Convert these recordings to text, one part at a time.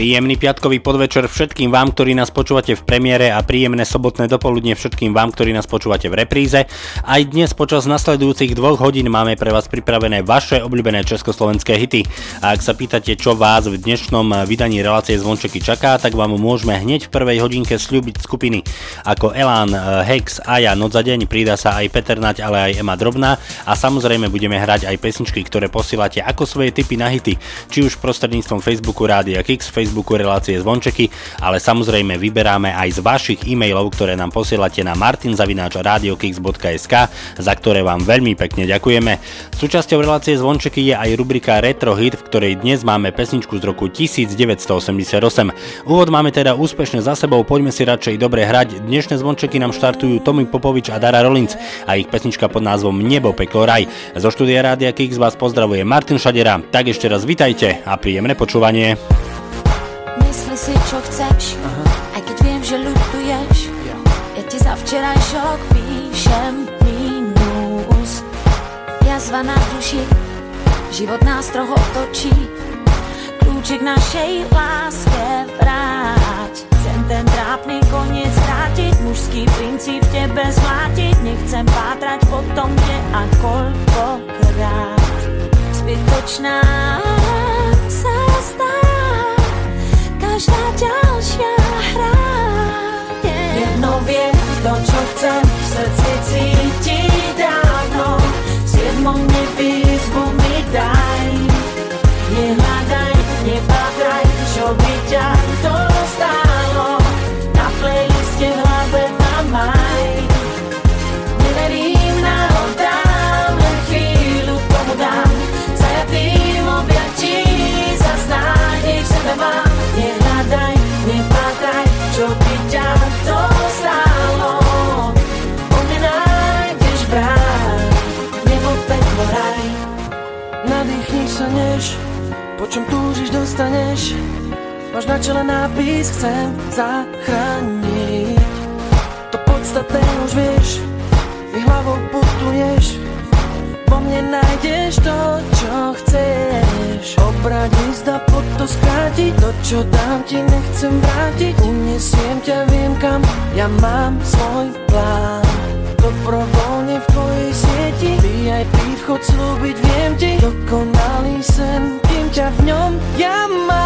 Príjemný piatkový podvečer všetkým vám, ktorí nás počúvate v premiére a príjemné sobotné dopoludne všetkým vám, ktorí nás počúvate v repríze. Aj dnes počas nasledujúcich dvoch hodín máme pre vás pripravené vaše obľúbené československé hity. A ak sa pýtate, čo vás v dnešnom vydaní relácie Zvončeky čaká, tak vám môžeme hneď v prvej hodinke slúbiť skupiny ako Elan, Hex, Aja, Noc za deň, prída sa aj Peter Nať, ale aj Ema Drobná a samozrejme budeme hrať aj pesničky, ktoré posielate ako svoje tipy na hity, či už prostredníctvom Facebooku Rádia Kix, Facebooku relácie Zvončeky, ale samozrejme vyberáme aj z vašich e-mailov, ktoré nám posielate na martinzavináčradiokix.sk, za ktoré vám veľmi pekne ďakujeme. Súčasťou relácie Zvončeky je aj rubrika Retro Hit, v ktorej dnes máme pesničku z roku 1988. Úvod máme teda úspešne za sebou, poďme si radšej dobre hrať. Dnešné Zvončeky nám štartujú Tomi Popovič a Dara Rolinc a ich pesnička pod názvom Nebo, peklo, raj. Zo štúdia Rádia Kix vás pozdravuje Martin Šadera, tak ešte raz vitajte a príjemné počúvanie. Mysli si, čo chceš, aj keď viem, že ľutuješ. Ja ti za včerajšok píšem mínus. Jazva na duši, život nás trochu otočí. Kľúčik našej láske vráť. Chcem ten trápny koniec vrátiť, mužský princíp tebe zmlátiť. Nechcem pátrať po tom, kde a koľkokrát. Zbytočná každá ďalšia hra. Yeah. Jedno viem, to čo chcem po čom túžiš dostaneš? Máš na čele nápis, chcem zachrániť. To podstatné už vieš, mi hlavou putuješ. Vo mne nájdeš to, čo chceš. Obrať zda pod to skrátiť. To, čo dám ti, nechcem vrátiť. Unesiem ťa, viem kam Ja mám svoj plán Dobrovoľne v tvojej sieti. VIP vchod slúbiť viem ti. Dokonalý sen, kým ťa v ňom ja mám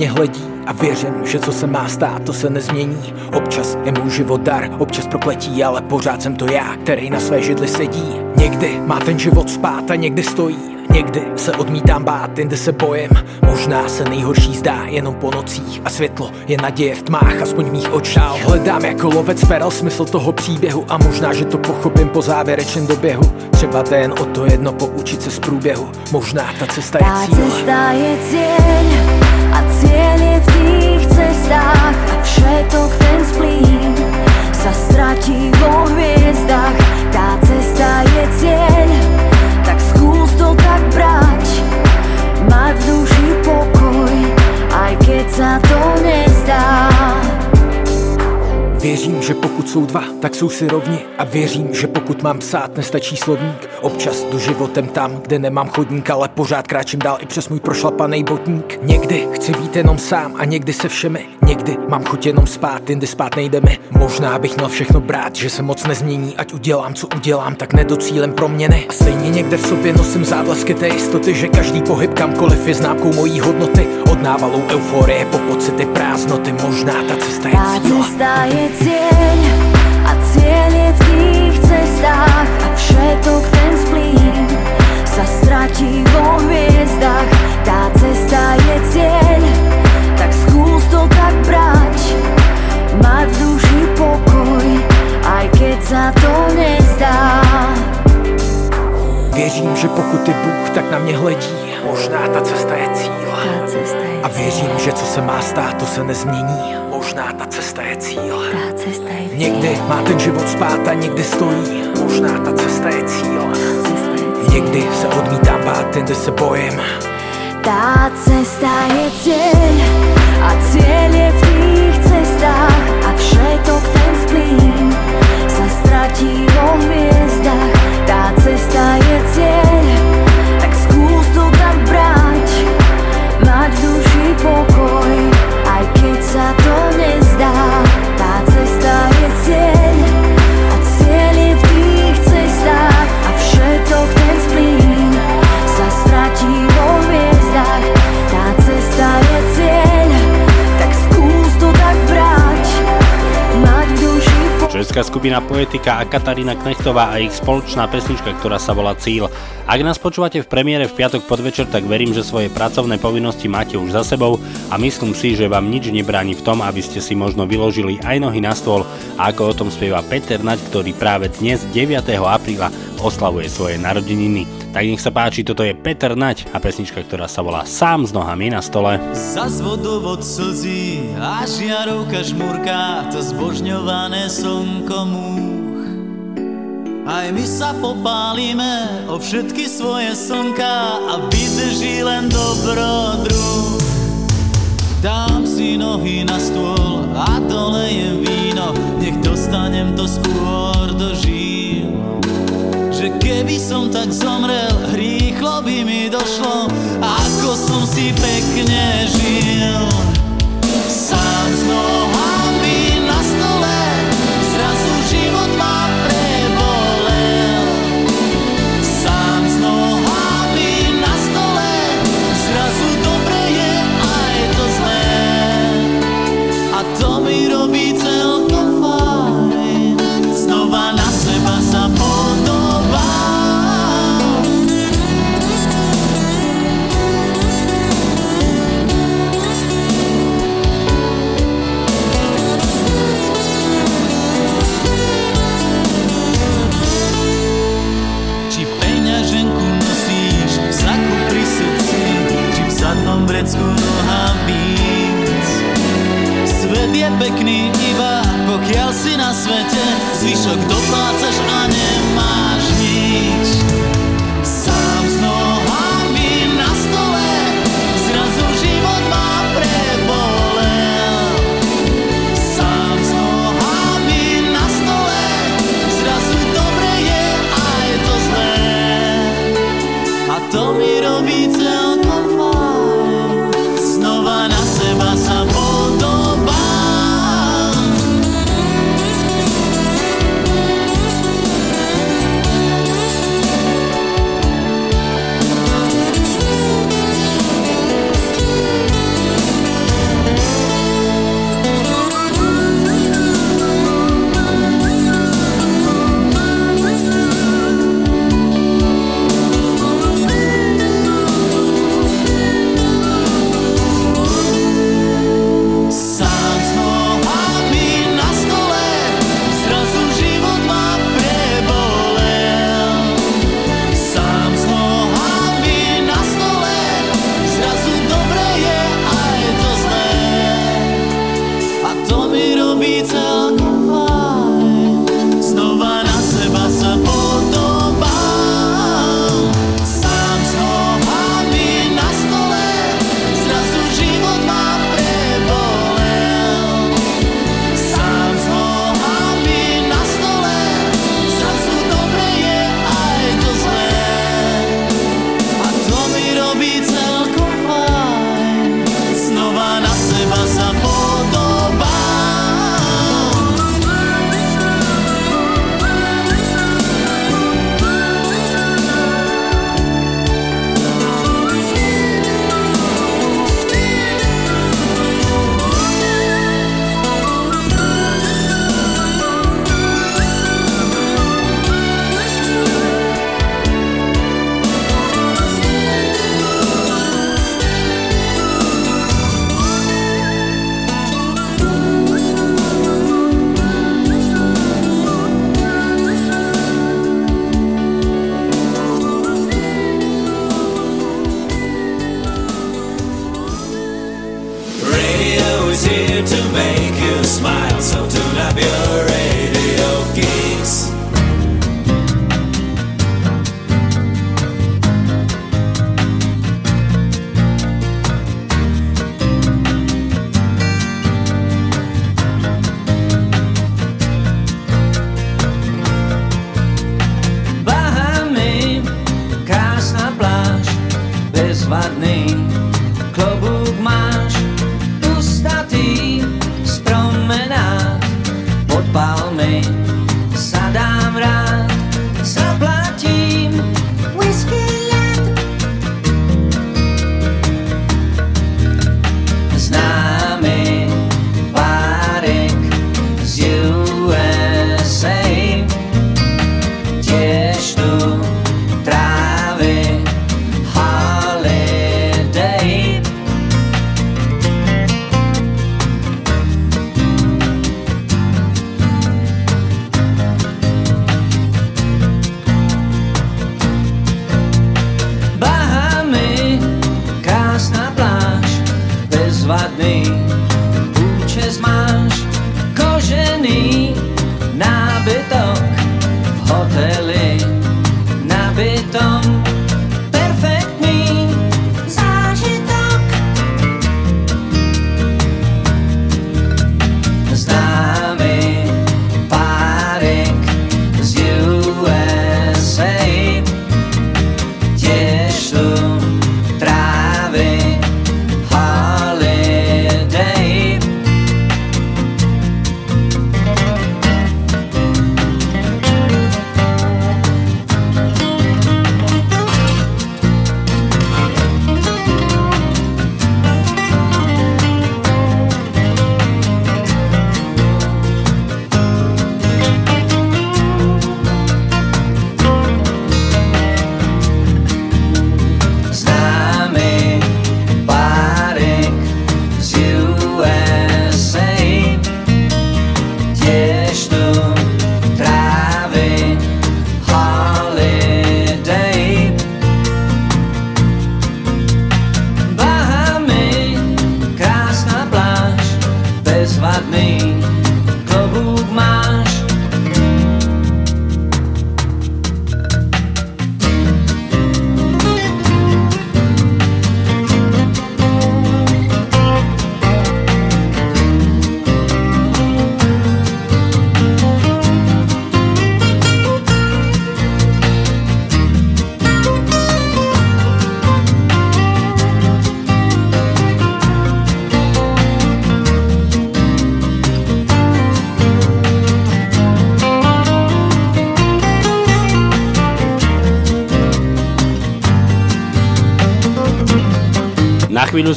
mě hledí a věřím, že co se má stát, to se nezmění. Občas je můj život dar, občas prokletí, ale pořád jsem to já, který na své židli sedí. Někdy má ten život spát a někdy stojí, Někdy se odmítám bát, jinde se bojem Možná se nejhorší zdá jenom po nocích A světlo je naděje v tmách, aspoň v mých očích. Hledám jako lovec peral smysl toho příběhu A možná, že to pochopím po závěrečném doběhu. Třeba to jen o to jedno poučit se z průběhu. Možná ta cesta je cíl. Ta cesta je cieľ a cieľ v tých cestách. A ten splín sa stratí vo hviezdach Tá cesta je cieľ, tak skús tak brať. Mať duši pokoj, aj keď sa to nezdá Věřím, že pokud jsou dva, tak jsou si rovni a věřím, že pokud mám psát, nestačí slovník. Občas jdu životem tam, kde nemám chodník, ale pořád kráčím dál i přes můj prošlapaný botník. Někdy chci být jenom sám a někdy se všemi. Někdy mám chuť jenom spát, jindy spát nejde mi. Možná bych měl všechno brát, že se moc nezmění, ať udělám, co udělám, tak nedocílem proměny. A stejně někde v sobě nosím závlesky té jistoty, že každý pohyb kamkoliv je známkou mojí hodnoty. Návalou euforie po pocity prázdnoty, možná ta cesta je cíl. cesta je cieľ a cieľ je v tých cestách a všetok ten splín sa stratí vo hviezdach. Pokud je Bůh, tak na mě hledí. Možná ta cesta je cíl. Ta cesta je A věřím, že co se má stát, to se nezmění. Možná ta cesta je cíl. Ta cesta je cíl. Někdy má ten život spát a někdy stojí. Možná ta cesta je cíl. Cesta je cíl. Někdy se odmítám bát, jindy se bojím. Tá cesta je cieľ a cieľ je v tých cestách a všetok ten splín sa stratí vo hviezdach. Tá cesta je cieľ, tak skús to brať, mať v duši pokoj, aj keď sa to nezdá. Česká skupina Poetika a Katarína Knechtová a ich spoločná pesnička, ktorá sa volá Cíl. Ak nás počúvate v premiére v piatok podvečer, tak verím, že svoje pracovné povinnosti máte už za sebou a myslím si, že vám nič nebráni v tom, aby ste si možno vyložili aj nohy na stôl a ako o tom spieva Peter Naď, ktorý práve dnes 9. apríla oslavuje svoje narodeniny. Tak nech sa páči, toto je Peter Naď a pesnička, ktorá sa volá Sám s nohami na stole. Za vodovod slzí a žiarovka žmurka, to zbožňované slnko múch. Aj my sa popálime o všetky svoje slnka a vydrží len dobrodruh. Dám si nohy na stôl a dolejem víno, nech dostanem to skôr do žíl. Že keby som tak zomrel, rýchlo by mi došlo, ako som si pekne žil. Sám s pekný iba, pokiaľ si na svete, zvyšok doplácaš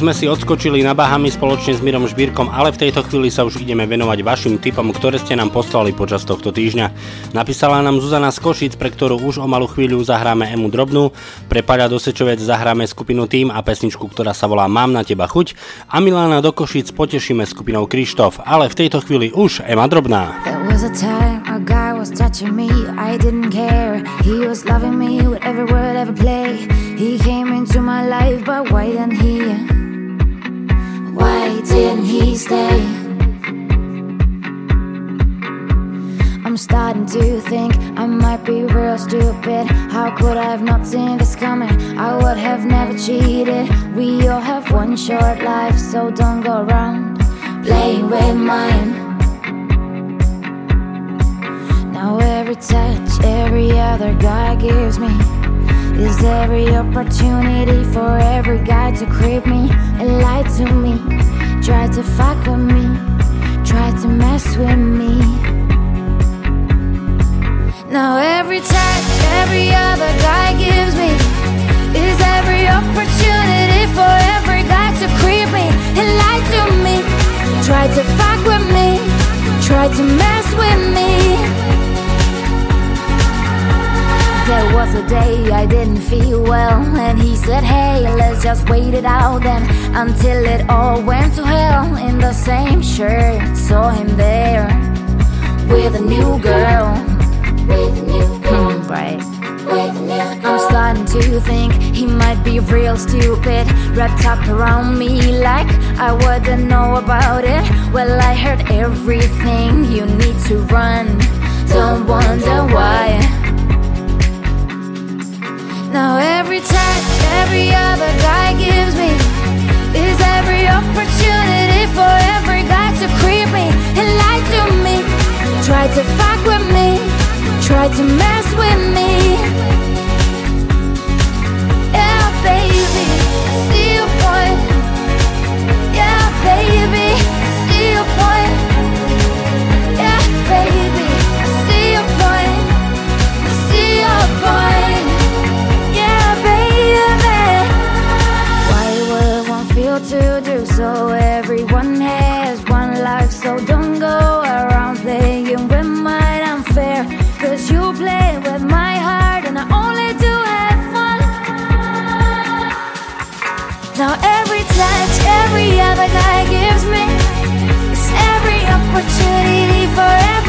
sme si odskočili na Bahamy spoločne s Mirom Žbírkom, ale v tejto chvíli sa už ideme venovať vašim tipom, ktoré ste nám poslali počas tohto týždňa. Napísala nám Zuzana z Košic, pre ktorú už o malú chvíľu zahráme Emu Drobnú, pre Paľa do Sečovec zahráme skupinu Tým a pesničku, ktorá sa volá Mám na teba chuť a Milána do Košic potešíme skupinou Krištof, ale v tejto chvíli už Ema Drobná. he? Why didn't he stay? I'm starting to think I might be real stupid. How could I have not seen this coming? I would have never cheated. We all have one short life, so don't go around playing with mine. Now every touch, every other guy gives me is every opportunity for every guy to creep me and lie to me, try to fuck with me, try to mess with me. Now every touch, every other guy gives me is every opportunity for every guy to creep me and lie to me, try to fuck with me, try to mess with me. There was a day I didn't feel well, and he said, Hey, let's just wait it out then until it all went to hell. In the same shirt, saw him there with a new girl. With a new girl. Mm, right. I'm starting to think he might be real stupid. Wrapped up around me like I wouldn't know about it. Well, I heard everything you need to run. Don't wonder why. Now every touch, every other guy gives me is every opportunity for every guy to creep me and lie to me. Try to fuck with me, try to mess with me. Yeah, baby, I see your point. Yeah, baby. so everyone has one life so don't go around playing with my unfair. Cause you play with my heart and I only do have fun. Now every touch every other guy gives me it's every opportunity for every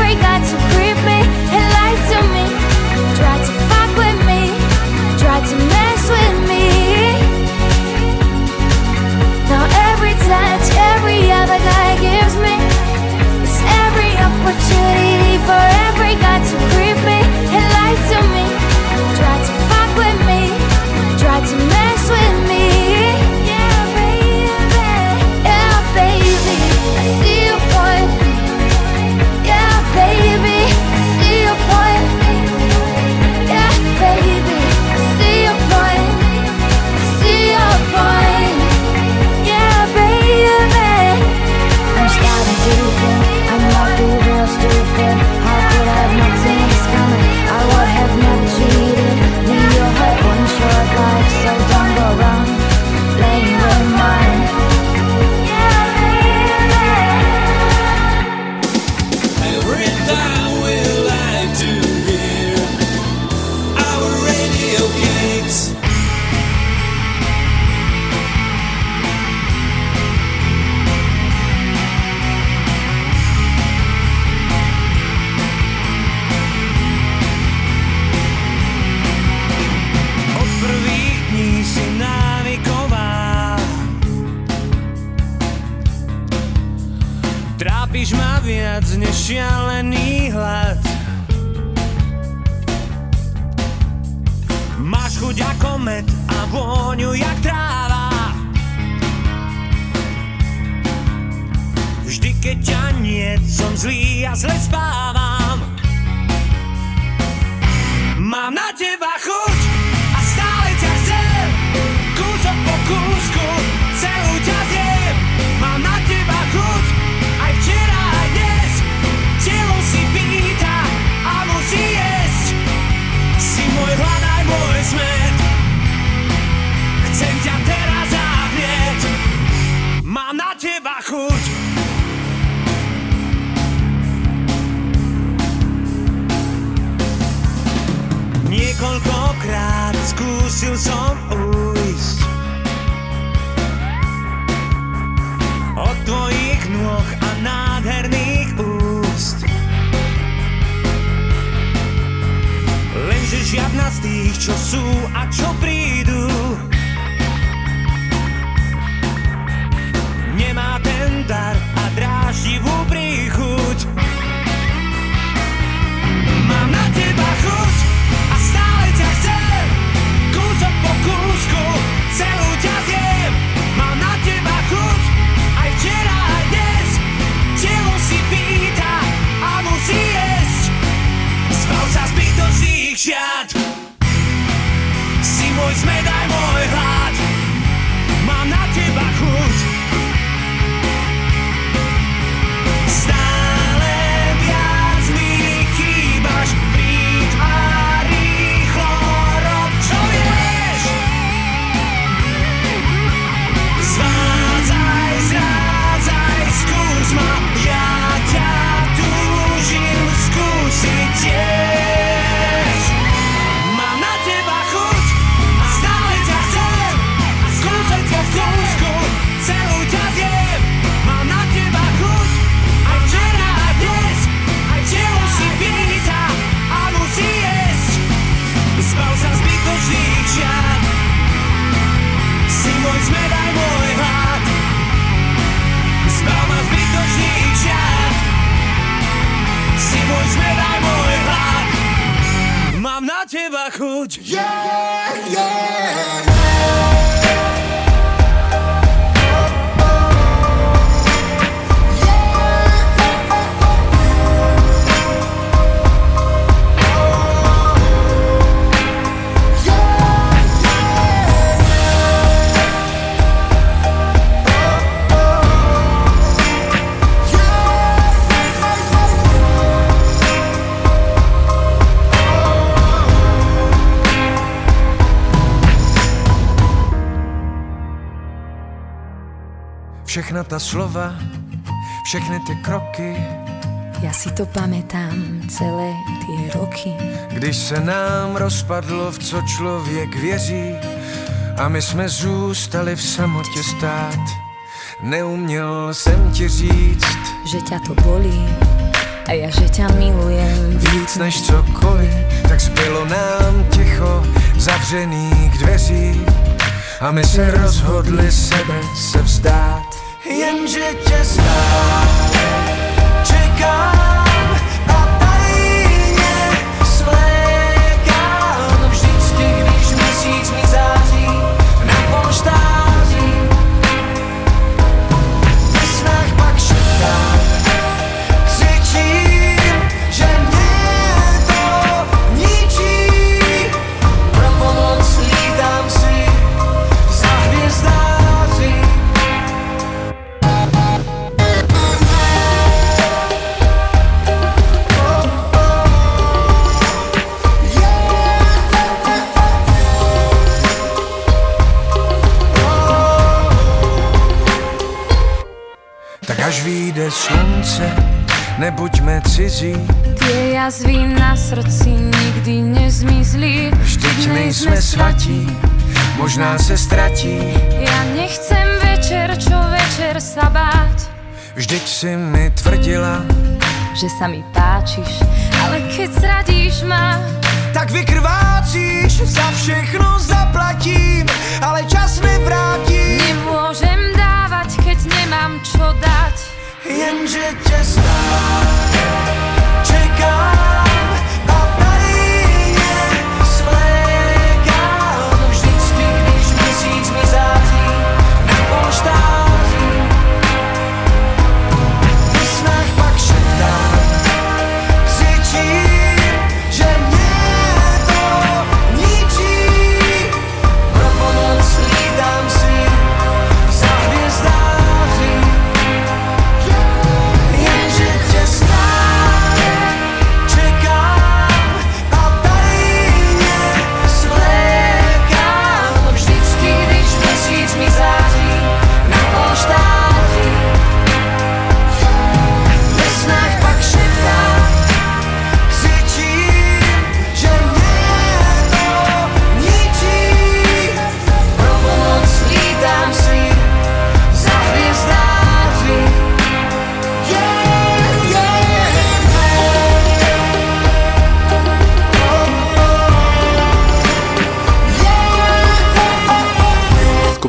Všechna ta slova, všechny ty kroky. Ja si to pamätám celé tie roky. Když se nám rozpadlo, v co člověk věří, a my jsme zůstali v samotě stát. Neuměl jsem ti říct, že ťa to bolí a ja že ťa milujem. Víc než cokoliv, tak zbylo nám ticho zavřených dveří a my se rozhodli sebe se vzdát. Jenže tě znám, nebuďme cizí, Tie jazvy na srdci nikdy nezmizli. vždyť nejsme svatí, možná se ztratí. Ja nechcem večer, čo večer sa báť. Vždyť si mi tvrdila, Že sa mi páčiš, ale keď zradíš ma, tak vykrvácíš, za všechno zaplatím, ale čas nevrátím. nemôžem dávať, keď nemám čo dať. Jenže tě znám, čekám svlékám vždycky, když měsíc mi září.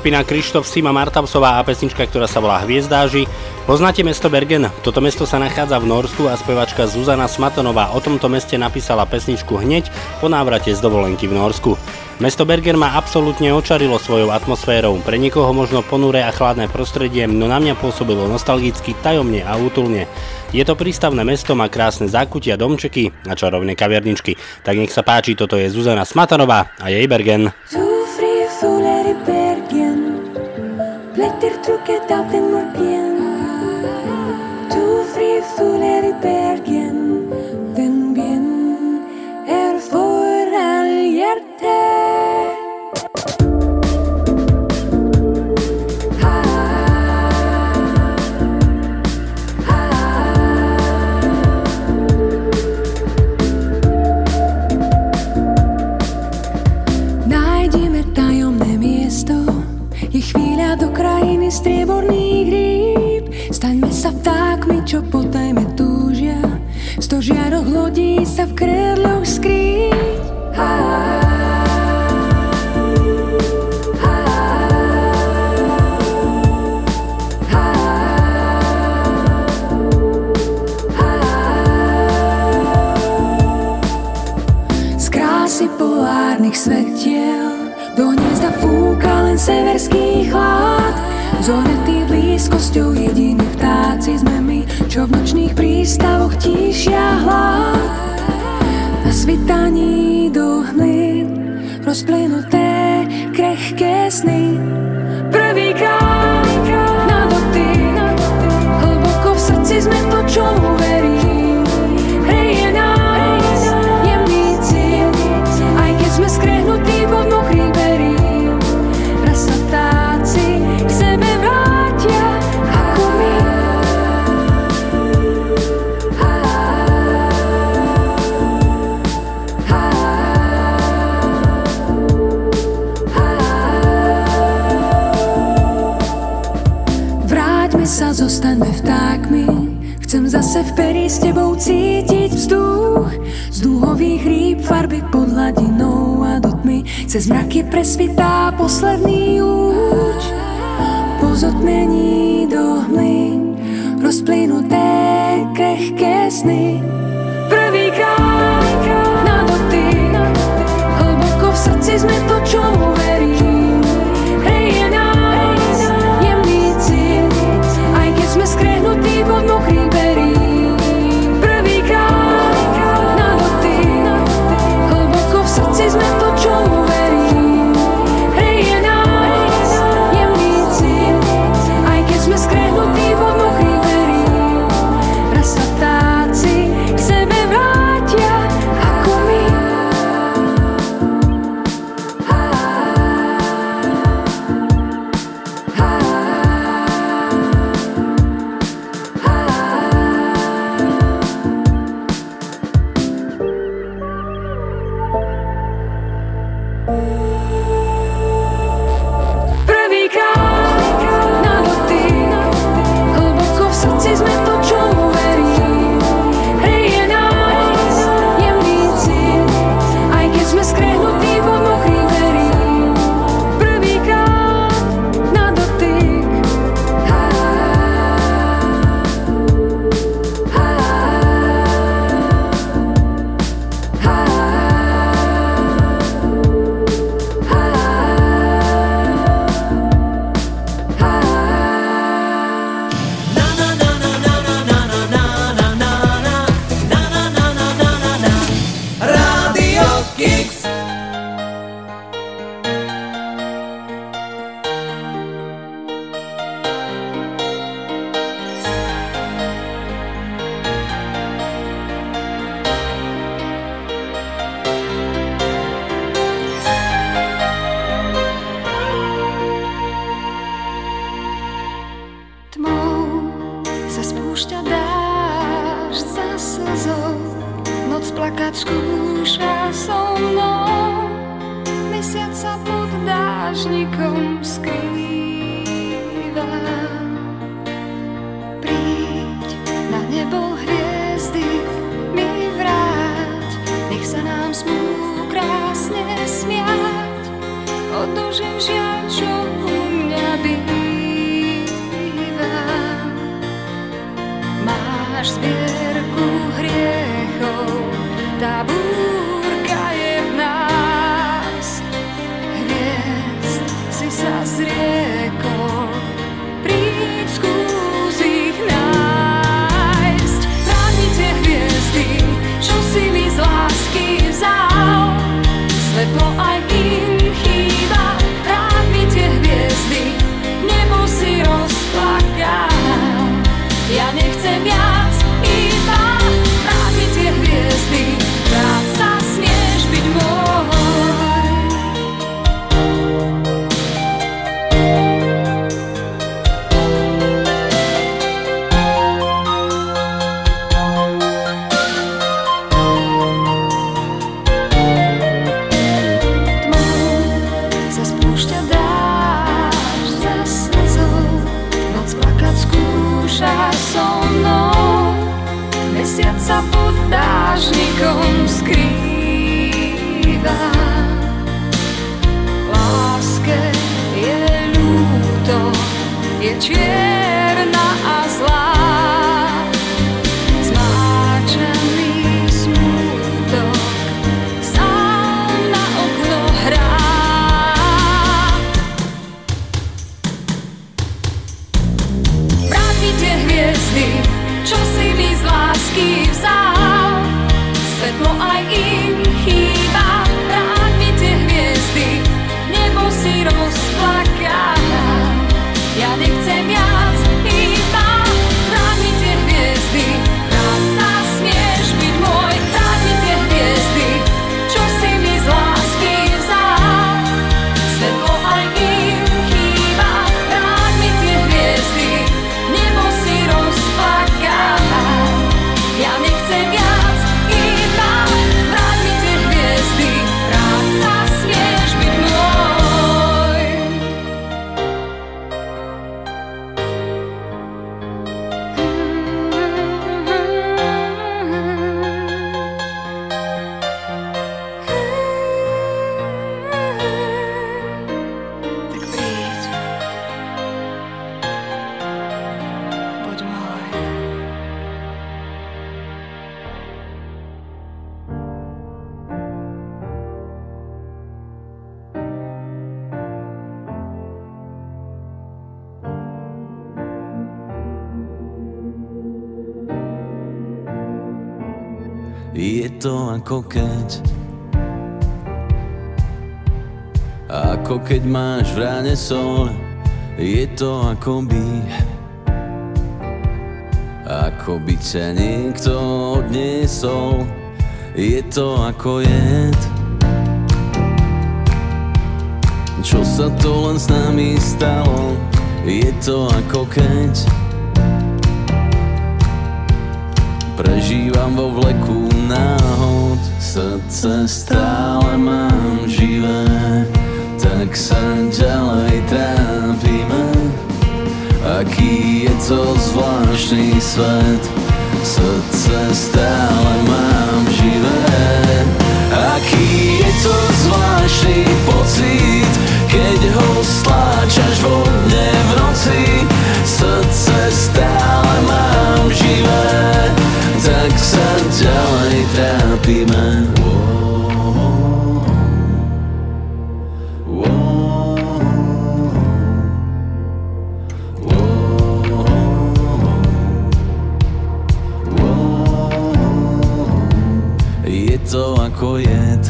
Skupina Krištof, Sima Martavsová a pesnička, ktorá sa volá Hviezdáži. Poznáte mesto Bergen? Toto mesto sa nachádza v Norsku a spevačka Zuzana Smatonová o tomto meste napísala pesničku hneď po návrate z dovolenky v Norsku. Mesto Bergen ma absolútne očarilo svojou atmosférou. Pre niekoho možno ponuré a chladné prostredie, no na mňa pôsobilo nostalgicky, tajomne a útulne. Je to prístavné mesto, má krásne zákutia, domčeky a čarovné kaviarničky. Tak nech sa páči, toto je Zuzana Smatanová a jej Bergen. Tu tror ikke dagen vår blir. To fri. Vtákmi, čo po tajme túžia. Sto žiaroch lodí sa v kredloch skrýť. Krásy polárnych svetiel Do hniezda fúka len severský chlad. Zoretý blízkosťou jediní vtáci sme Čo v nočných prístavoch tíšia hlad Na svitaní do hmly Rozplynuté krehké sny perí s tebou cítiť vzduch. Z dúhových rýb farby pod hladinou a do tmy. Cez mraky presvitá posledný lúč. Pozotmení do hmly Rozplynuté krehké sny. Prvýkrát na dotyk Hlboko v srdci sme to, čomu verím. Hreje nás jemný cít Aj keď sme skrehnutí pod to ako keď. Ako keď máš v ráne sol Je to ako by Ako by ťa niekto odniesol. Je to ako jed. Čo sa to len s nami stalo Je to ako keď Prežívam vo vleku náhod. Srdce stále mám živé Tak sa ďalej trápime. Aký je to zvláštny svet? Srdce stále mám živé. Aký je to zvláštny pocit Keď ho stláčaš vo mne v noci? Srdce stále mám živé sa ďalej trápime Je to ako jed.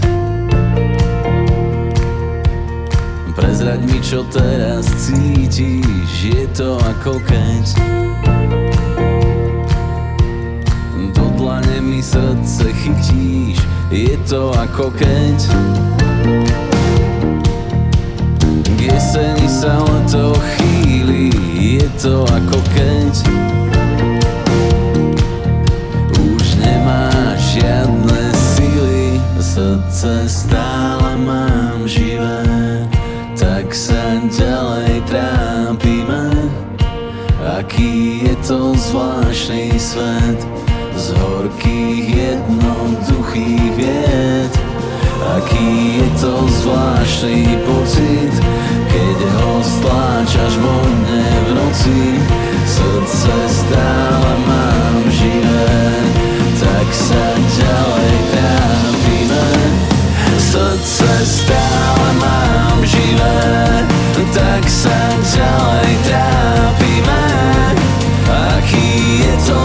Prezraď mi, čo teraz cítiš. Je to ako keď mi srdce chytíš. Je to ako keď K jeseni sa leto chýli. Je to ako keď Už nemáš žiadne sily Srdce stále mám živé Tak sa ďalej trápime. Aký je to zvláštny svet Z horkých jednoduchých vied. Aký je to zvláštny pocit Keď ho stláčaš vo mne v noci. Srdce stále mám živé Tak sa ďalej trápime. Srdce stále mám živé Tak sa ďalej trápime. Aký je to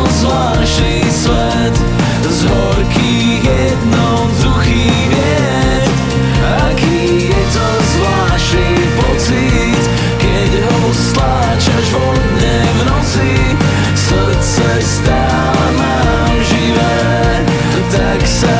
stláčaš vo mne v noci. Srdce stále mám živé Tak sa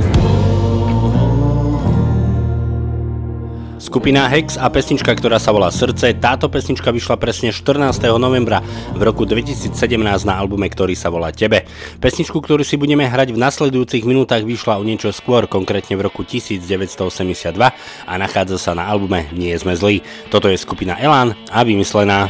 Skupina Hex a pesnička, ktorá sa volá Srdce. Táto pesnička vyšla presne 14. novembra v roku 2017 na albume, ktorý sa volá Tebe. Pesničku, ktorú si budeme hrať v nasledujúcich minútach, vyšla o niečo skôr, konkrétne v roku 1982 a nachádza sa na albume Nie sme zlí. Toto je skupina Elan a vymyslená.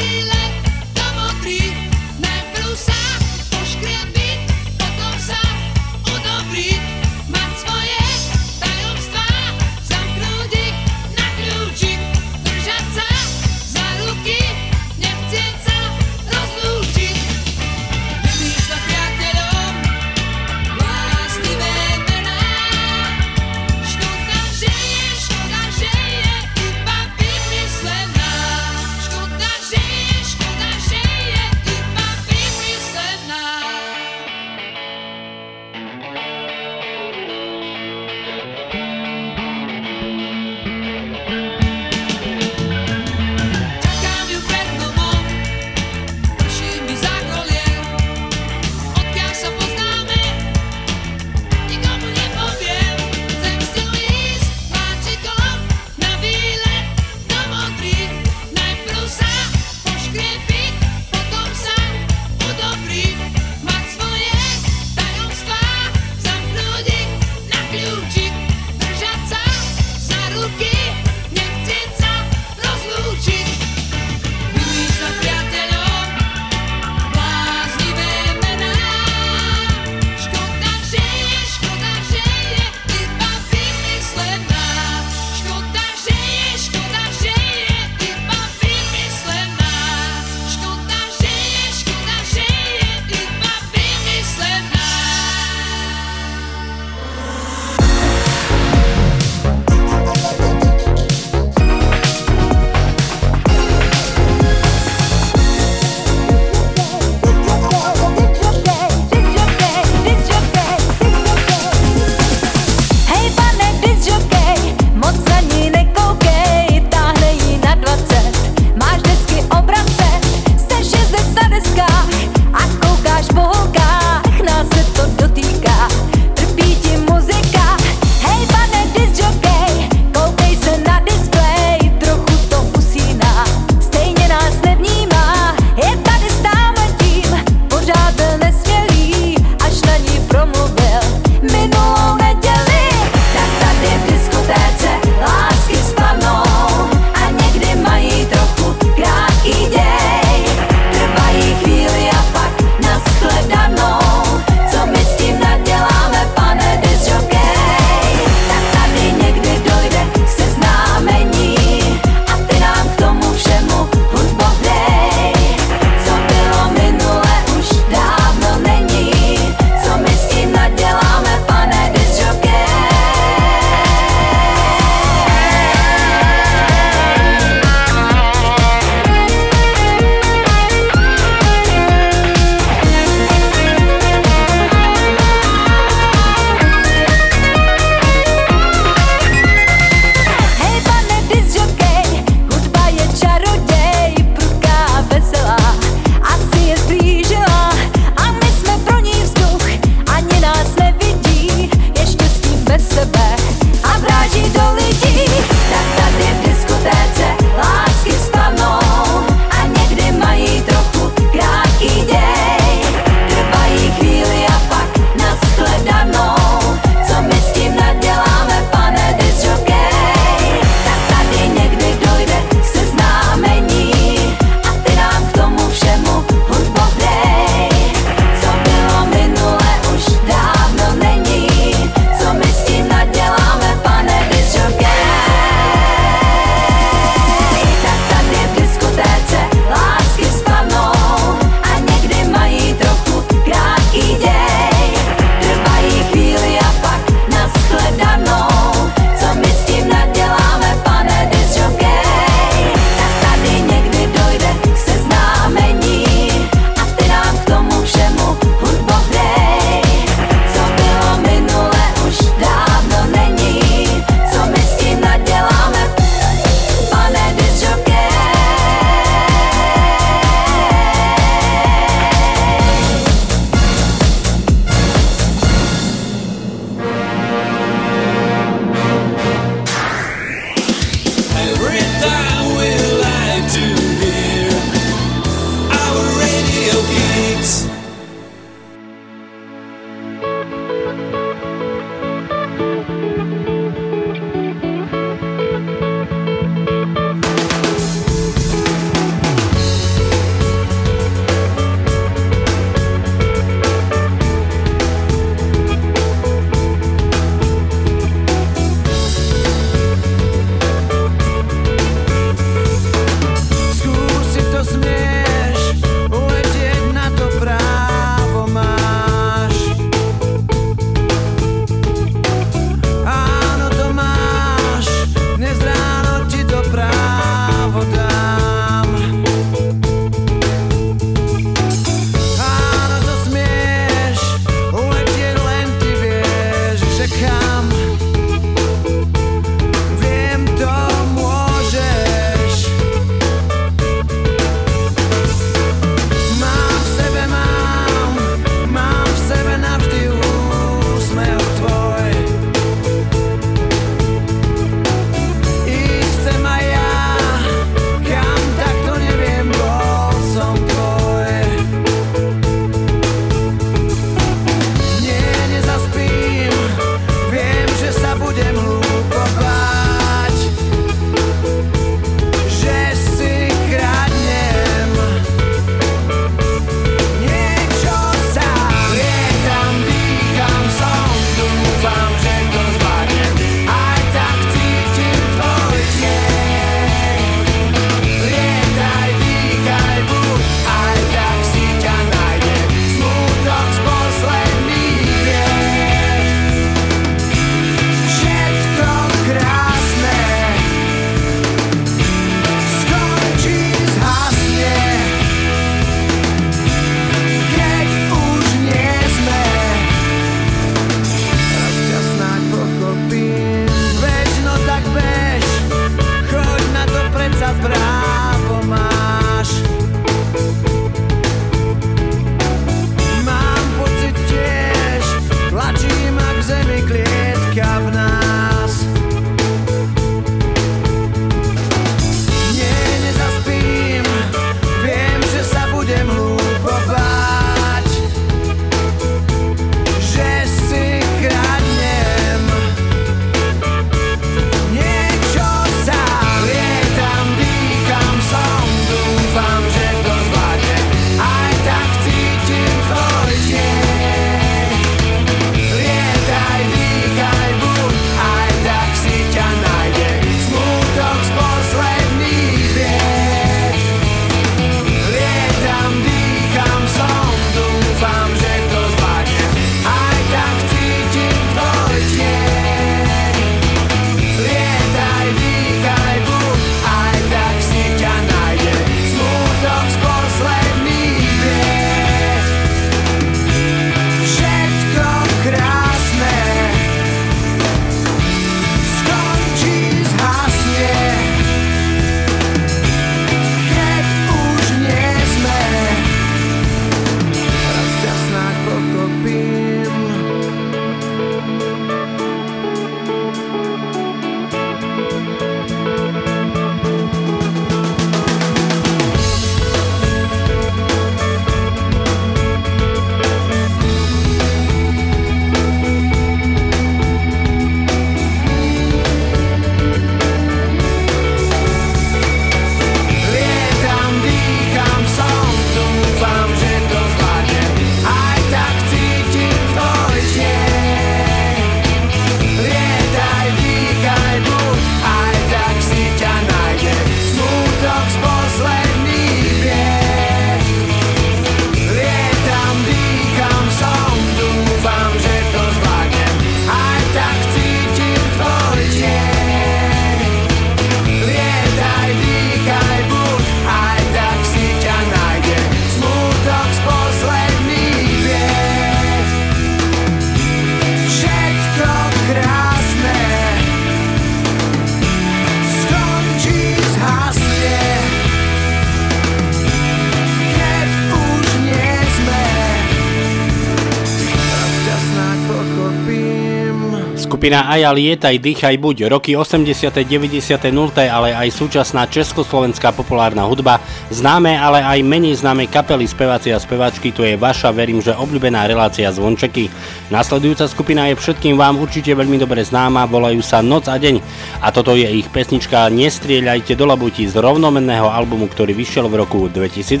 Skupina Aja Lietaj, Dýchaj, Buď, roky 80., 90., 0., ale aj súčasná československá populárna hudba, známe, ale aj menej známe kapely, speváci a speváčky, to je vaša, verím, že obľúbená relácia Zvončeky. Nasledujúca skupina je všetkým vám určite veľmi dobre známa, volajú sa Noc a deň a toto je ich pesnička Nestrieľajte do labutí z rovnomenného albumu, ktorý vyšiel v roku 2008.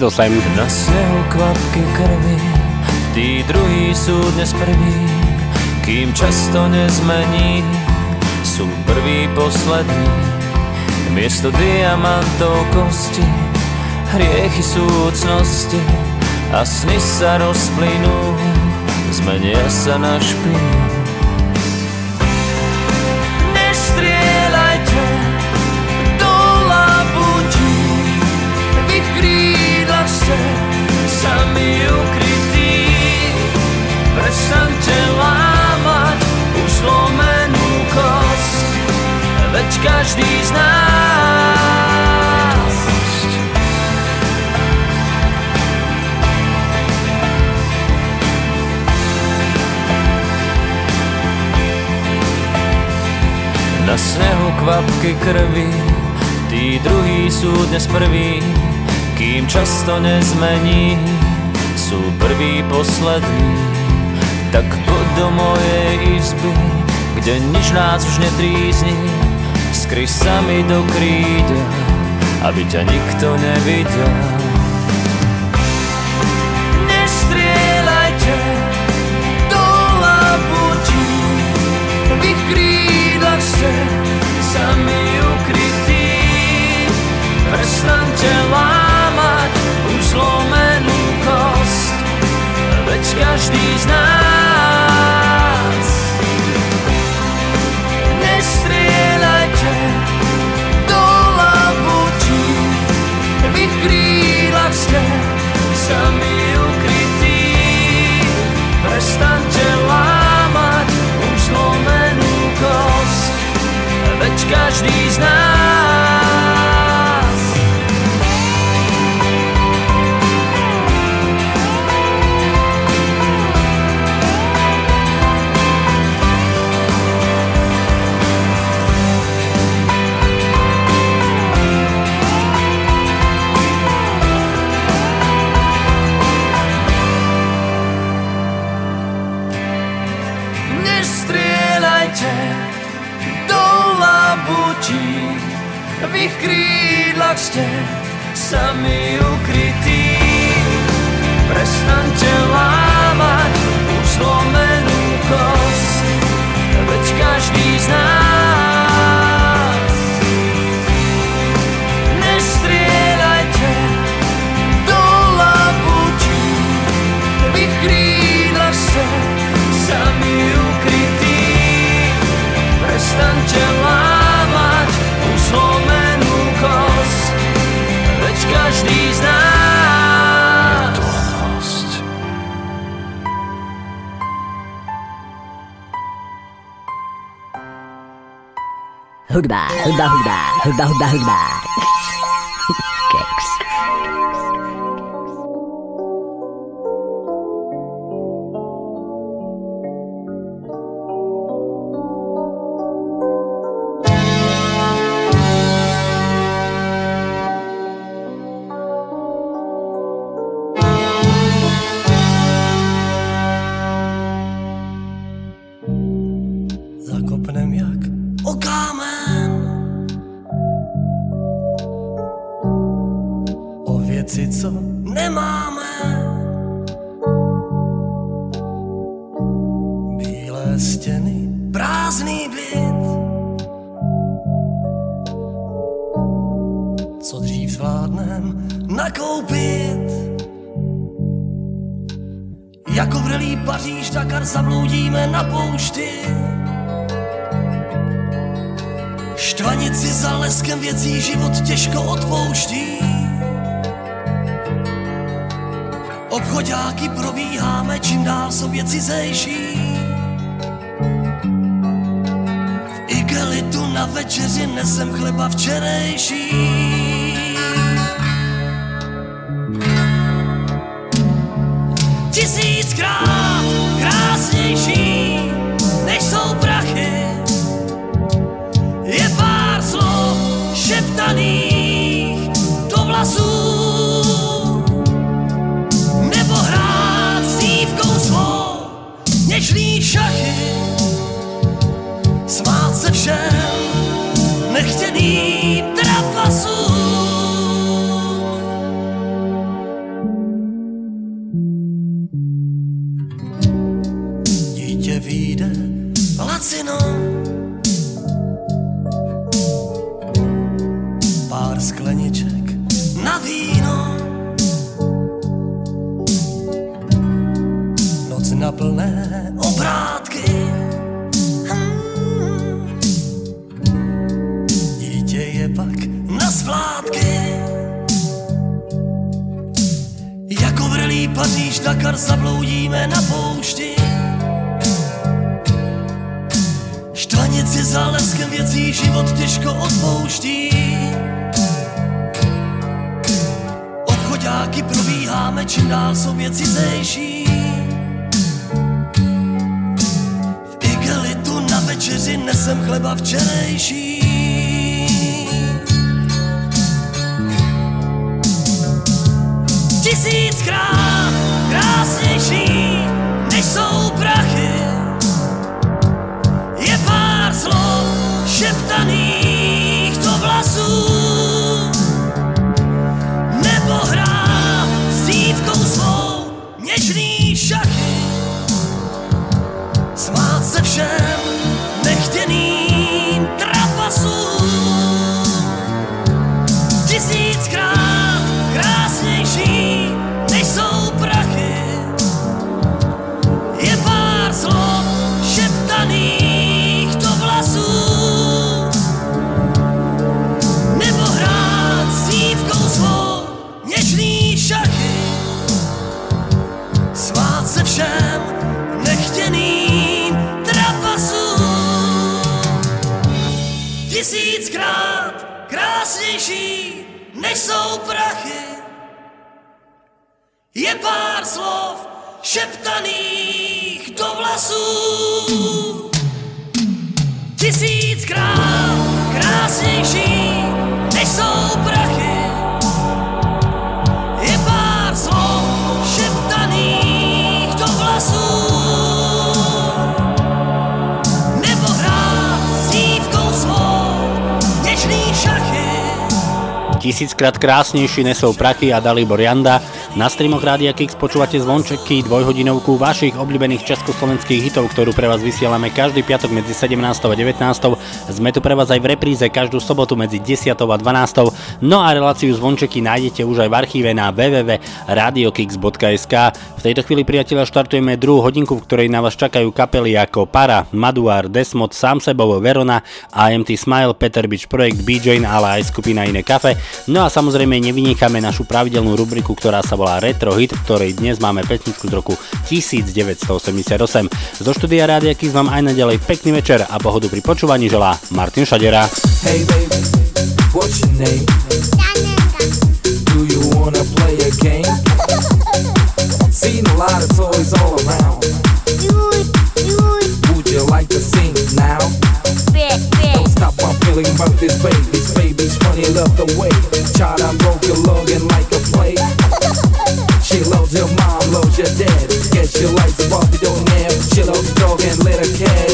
Na snehu kvapky krvi, tí druhí sú dnes prví, kým často nezmení, sú prví poslední. Miesto diamantov kosti, hriechy súcnosti a sny sa rozplynú, zmenia sa na špinu. Každý z nás Na snehu kvapky krvi, tí druhí sú dnes prví, kým často nezmení, sú prví poslední tak poď do mojej izby, kde nič nás už netrízni. Skry sa mi do kríďa, aby ťa nikto nevidel. Nestrieľajte do labutí, v ich krídlach ste sami ukrytí. Prestaňte lámať už zlomenú kost, veď každý z nás sami ukrytí. Prestaňte lámať už zlomenú kost, veď každý z nás ste sami ukrytí. Prestaňte lámať už zlomenú kost, veď každý z nás. Nestrieľajte do labutí, v ich krídlach ste sami ukrytí. Prestaňte Hudba, hudba, hudba, hudba, hudba, hudba. Plné obrátky. Hmm. Dítě je pak na svládky. Jako vrlý Paříž Dakar zabloudíme na poušti. Štvanici za leskem věcí život těžko odpouští. Obchodáky probíháme, čím dál jsou věci zejší. Na večeři nesem chleba včerejší. Tisíckrát krásnější, než jsou prachy prachy. Je pár slov šeptaných do vlasů. Tisíckrát krásnější, než jsou prachy. Tisíckrát krásnejší nesou prachy a Dalibor Janda. Na streamoch Rádia Kix počúvate zvončeky, dvojhodinovku vašich obľúbených československých hitov, ktorú pre vás vysielame každý piatok medzi 17. a 19. Sme tu pre vás aj v repríze každú sobotu medzi 10. a 12. No a reláciu zvončeky nájdete už aj v archíve na www.radiokix.sk. V tejto chvíli priatelia štartujeme druhú hodinku, v ktorej na vás čakajú kapely ako Para, Maduár, Desmod, Sám sebou, Verona, AMT Smile, Peter Beach Projekt, BJ, ale aj skupina Iné kafe. No a samozrejme nevynecháme našu pravidelnú rubriku, ktorá sa volá Retro Hit, v ktorej dnes máme pesničku z roku 1988. Zo štúdia Rádia Kiss vám aj naďalej pekný večer a pohodu pri počúvaní želá Martin Šadera. Hey baby, what's your name? Do you wanna play a game? Seen a lot of toys all around. Feeling about this baby. This baby's funny, love the way. Child, I broke your login like a play. She loves your mom, loves your dad. Guess she likes Bobby don't have. She loves dog and little cats. Baby,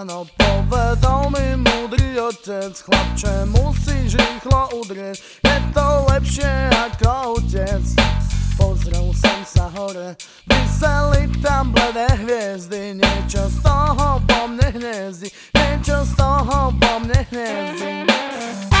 ráno povedal mi múdry otec Chlapče, musíš rýchlo udrieť, je to lepšie ako utec Pozrel som sa hore, vyseli tam bledé hviezdy. Niečo z toho po mne hniezdi, niečo z toho po mne hniezdi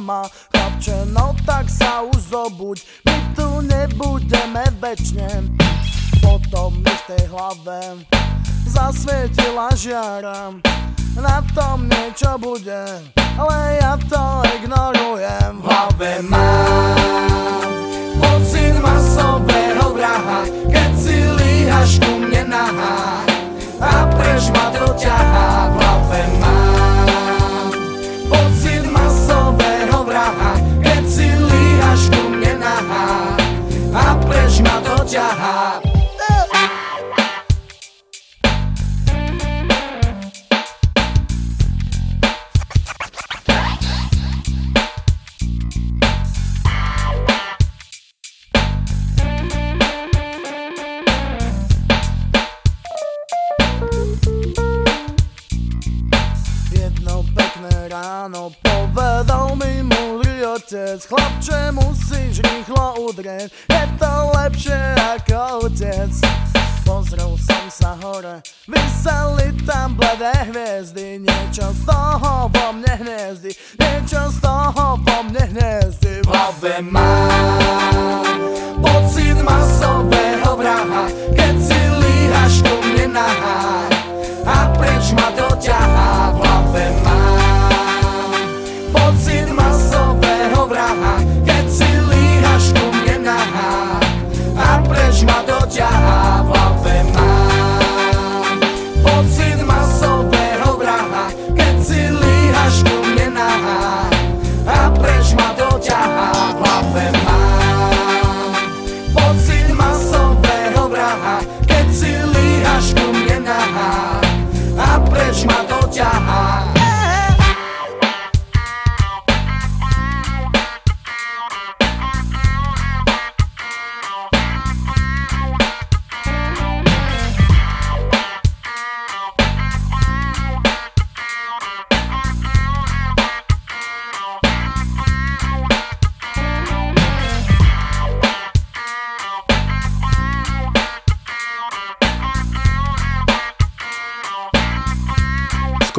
mama Chlapče, no tak sa už zobuď, my tu nebudeme večne. Potom mi v tej hlave zasvietila žiara. Na tom niečo bude, ale ja to ignorujem. V hlave mám pocit masového vraha Keď si líhaš ku mne nahá a preč ma to ťahá v hlave mám preč ma to ťahá Jedno pekné ráno povedal mi múdry otec Chlapče, musíš rýchlo udrieť, je to lepšie ako otec. Pozrel som sa hore, vyseli tam bledé hviezdy. Niečo z toho po mne hniezdi, niečo z toho po mne hniezdi V hlave mám pocit masového vraha Keď si líhaš ku mne nahá a preč ma to ťahá v hlave mám vraha keď si líhaš ku mne nahá a preč ma to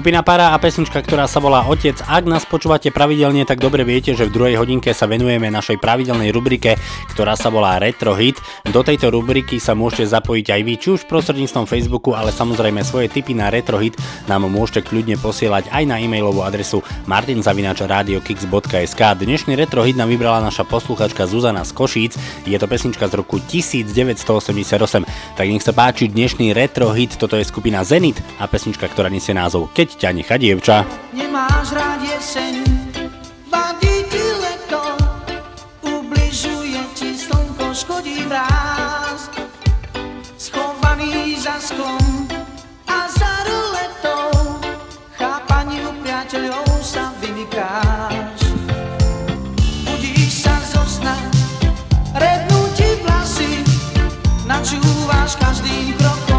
Skupina Para a pesnička, ktorá sa volá Otec. Ak nás počúvate pravidelne, tak dobre viete, že v druhej hodinke sa venujeme našej pravidelnej rubrike, ktorá sa volá Retro Hit. Do tejto rubriky sa môžete zapojiť aj vy, či už prostredníctvom Facebooku, ale samozrejme svoje tipy na Retro Hit nám môžete kľudne posielať aj na e-mailovú adresu martinzavinačradiokix.sk. Dnešný Retro Hit nám vybrala naša posluchačka Zuzana z Košíc. Je to pesnička z roku 1988. Tak nech sa páči dnešný Retro Hit, toto je skupina Zenit a pesnička, ktorá nesie názov Keď ťa nechá dievča. Nemáš rád jeseň, vadí ti leto, ubližuje ti slnko, škodí mráz. Schovaný za sklom a za ruletou, chápaniu priateľov sa vymykáš. Budíš sa zo sna, rednú ti každým krokom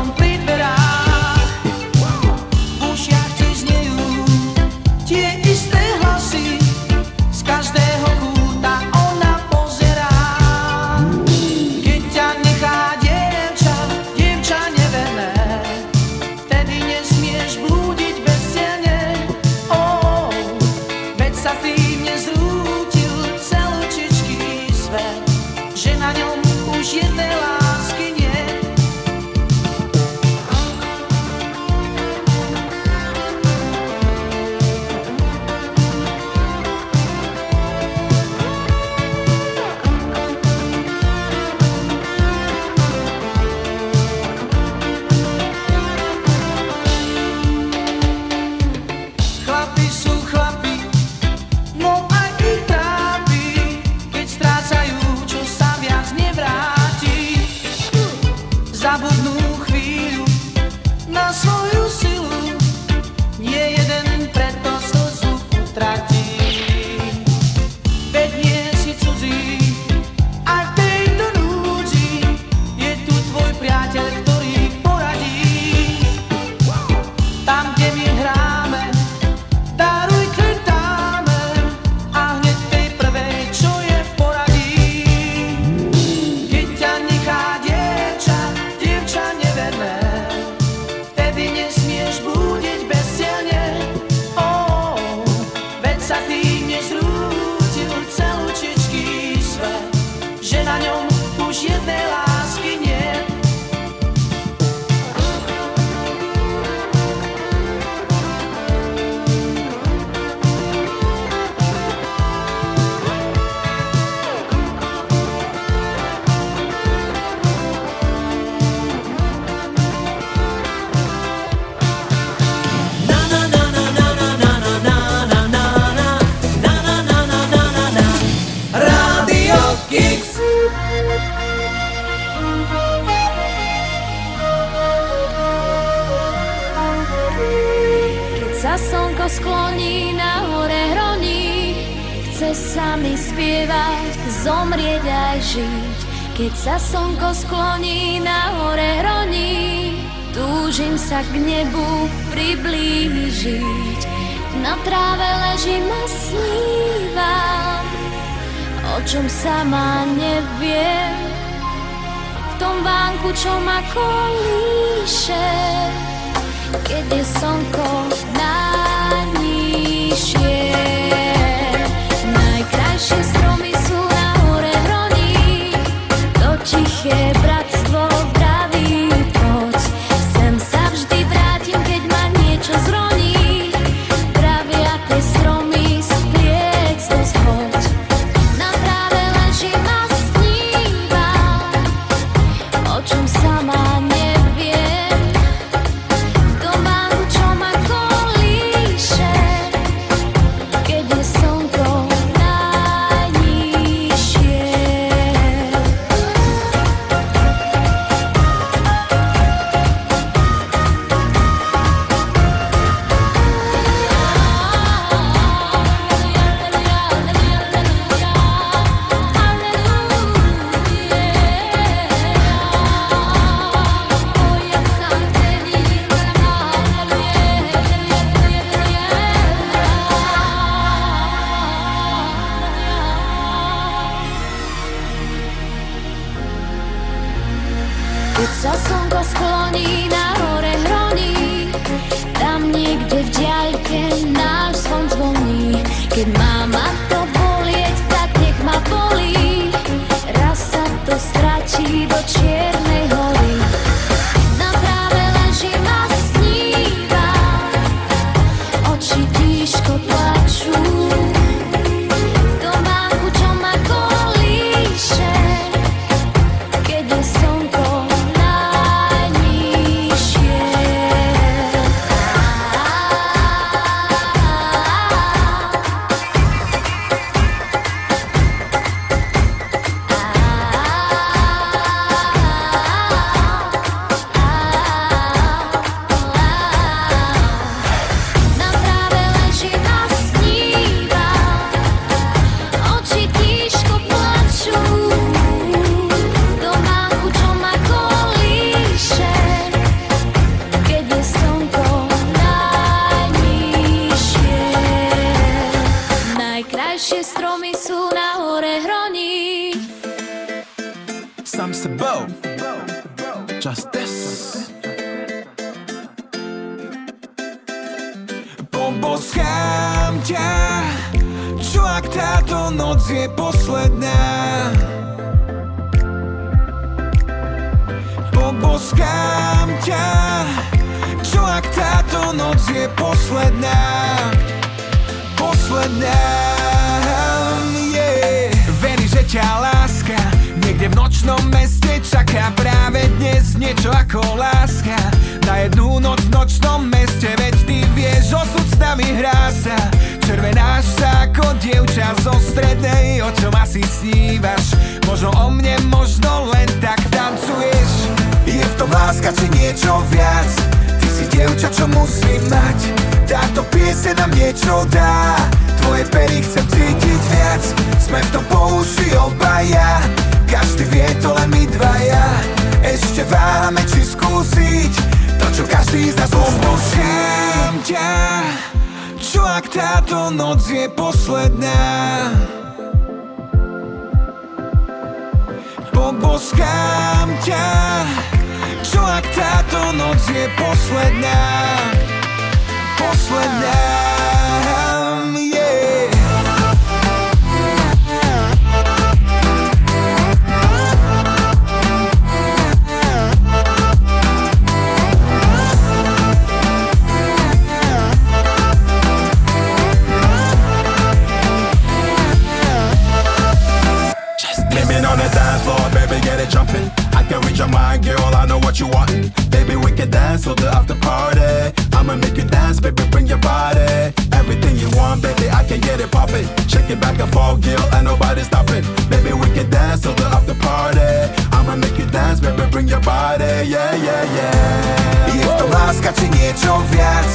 body. Yeah, yeah, yeah. Je v tom láska či niečo viac?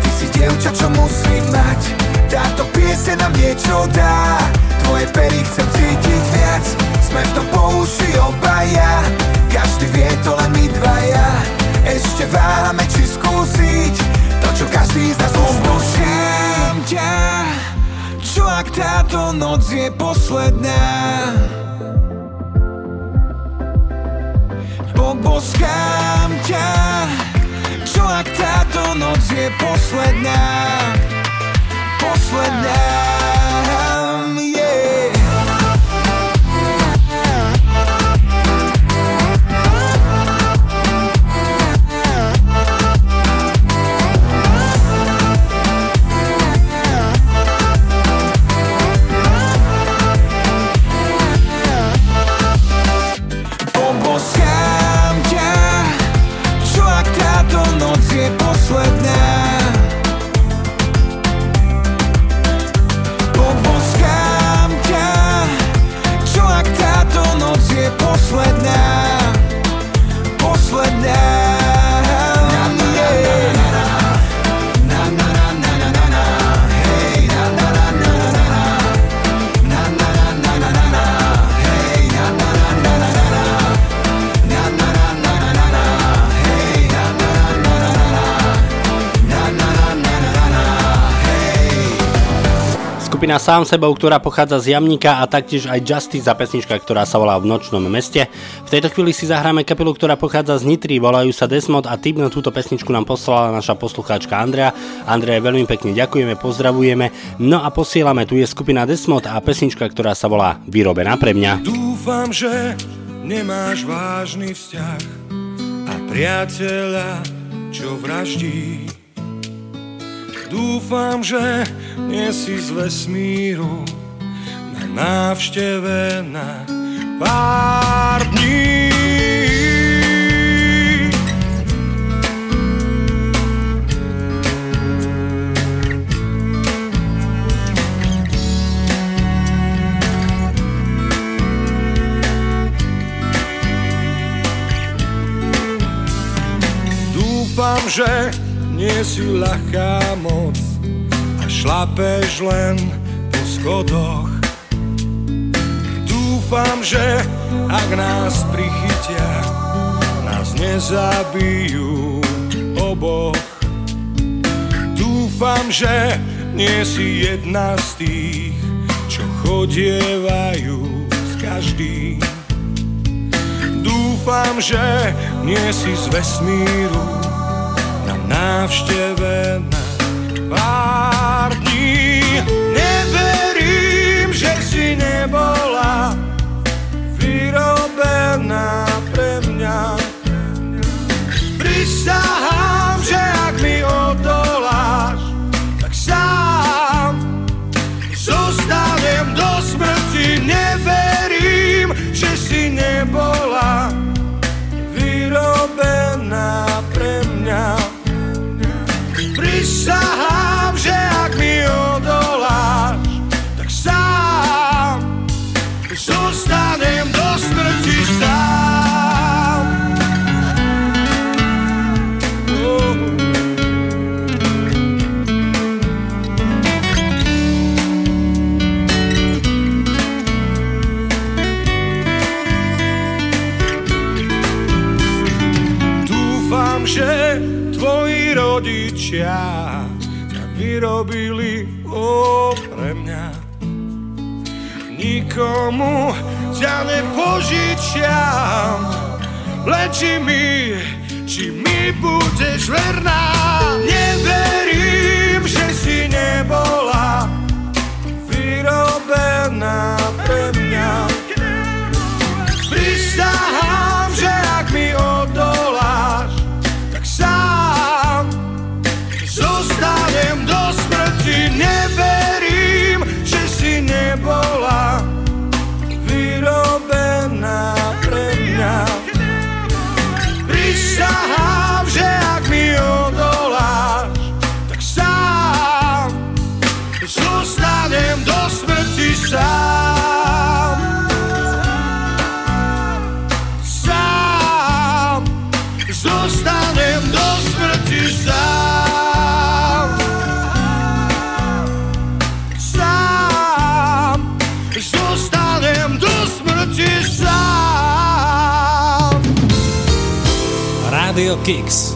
Ty si dievča, čo musím mať. Táto piese nám niečo dá. Tvoje pery chcem cítiť viac. Sme v tom po uši obaja. Každý vie to len my dvaja. Ešte váhame, či skúsiť To, čo každý z nás Poboskám ťa. Čo ak táto noc je posledná Poboskám ťa. Čo ak táto noc je posledná? Posledná Skupina Sám sebou, ktorá pochádza z Jamníka a taktiež aj Justice za pesnička, ktorá sa volá V nočnom meste. V tejto chvíli si zahráme kapelu, ktorá pochádza z Nitry, volajú sa Desmod a tým na túto pesničku nám poslala naša poslucháčka Andrea. Andrea, veľmi pekne ďakujeme, pozdravujeme. No a posielame, tu je skupina Desmod a pesnička, ktorá sa volá Vyrobená pre mňa. Dúfam, že nemáš vážny vzťah a priateľa, čo vraždí. Dúfam, že nie si z vesmíru na návšteve na pár dní. Dúfam, že nie si ľahká moc a šlapeš len po schodoch. Dúfam, že ak nás prichytia, nás nezabijú oboch. Dúfam, že nie si jedna z tých, čo chodievajú s každým. Dúfam, že nie si z vesmíru návšteve na pár dní. Neverím, že si nebola vyrobená pre mňa. Prisahám, leči mi, či mi budeš verná. Kicks.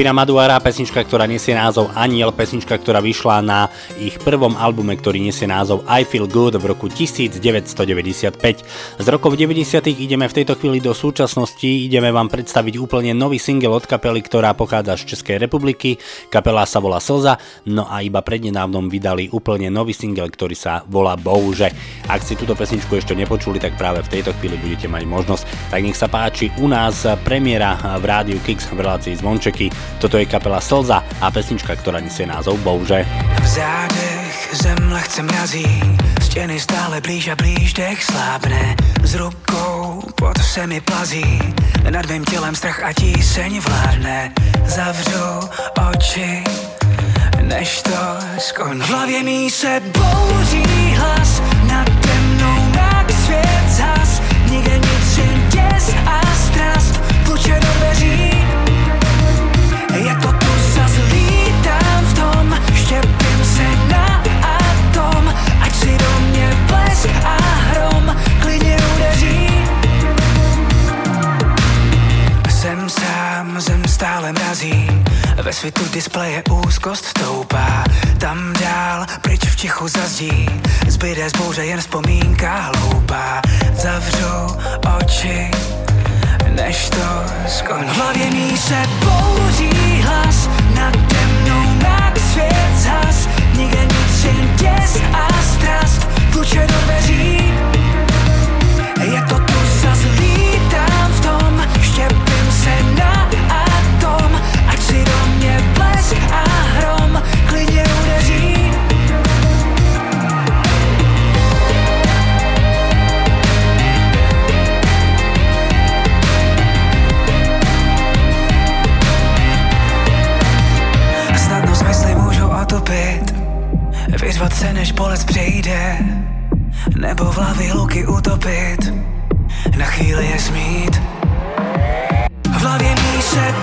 Skupina Maduara, pesnička, ktorá nesie názov Aniel, pesnička, ktorá vyšla na ich prvom albume, ktorý nesie názov I Feel Good v roku 1995. Z rokov 90. ideme v tejto chvíli do súčasnosti, ideme vám predstaviť úplne nový single od kapely, ktorá pochádza z Českej republiky. Kapela sa volá Slza, no a iba prednedávnom vydali úplne nový single, ktorý sa volá Bohuže. Ak si túto pesničku ešte nepočuli, tak práve v tejto chvíli budete mať možnosť. Tak nech sa páči, u nás premiéra v rádiu Kix v relácii Zvončeky toto je kapela Slza a pesnička, ktorá nesie názov Bouže. V zádech zem lehce mrazí, stěny stále blíž a blíž, dech slábne. S rukou se mi plazí, nad mým tělem strach a tíseň vládne. Zavřu oči, než to skončí. V hlavě mý se bouří hlas, nad temnou mrak svět zas. Nikde nic, jen děs a strast, tluče do dveří. Ja to displeje úzkost stoupá. Tam dál, pryč v tichu zazdí, zbyde z bouře jen vzpomínka hloupá. Zavřu oči, než to skončí. V hlavě mý se bouří hlas, nad temnou mrak svět zas. Nikde nic, jen děs a strast, tluče do dveří. Ja to Vyřvat se než bolest přejde Nebo v hlavě luky utopit Na chvíli je smít. V hlavě mý se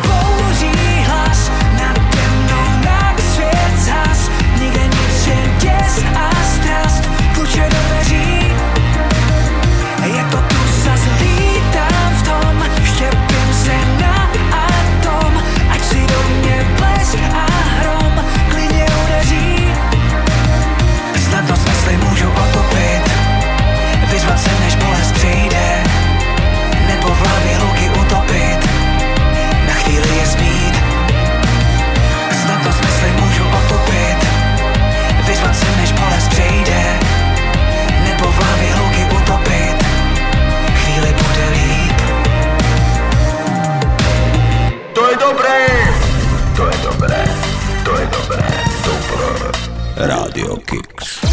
dobré. To je dobré. To je dobré. Dobro. Radio Kicks.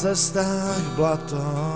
Na cestách blato.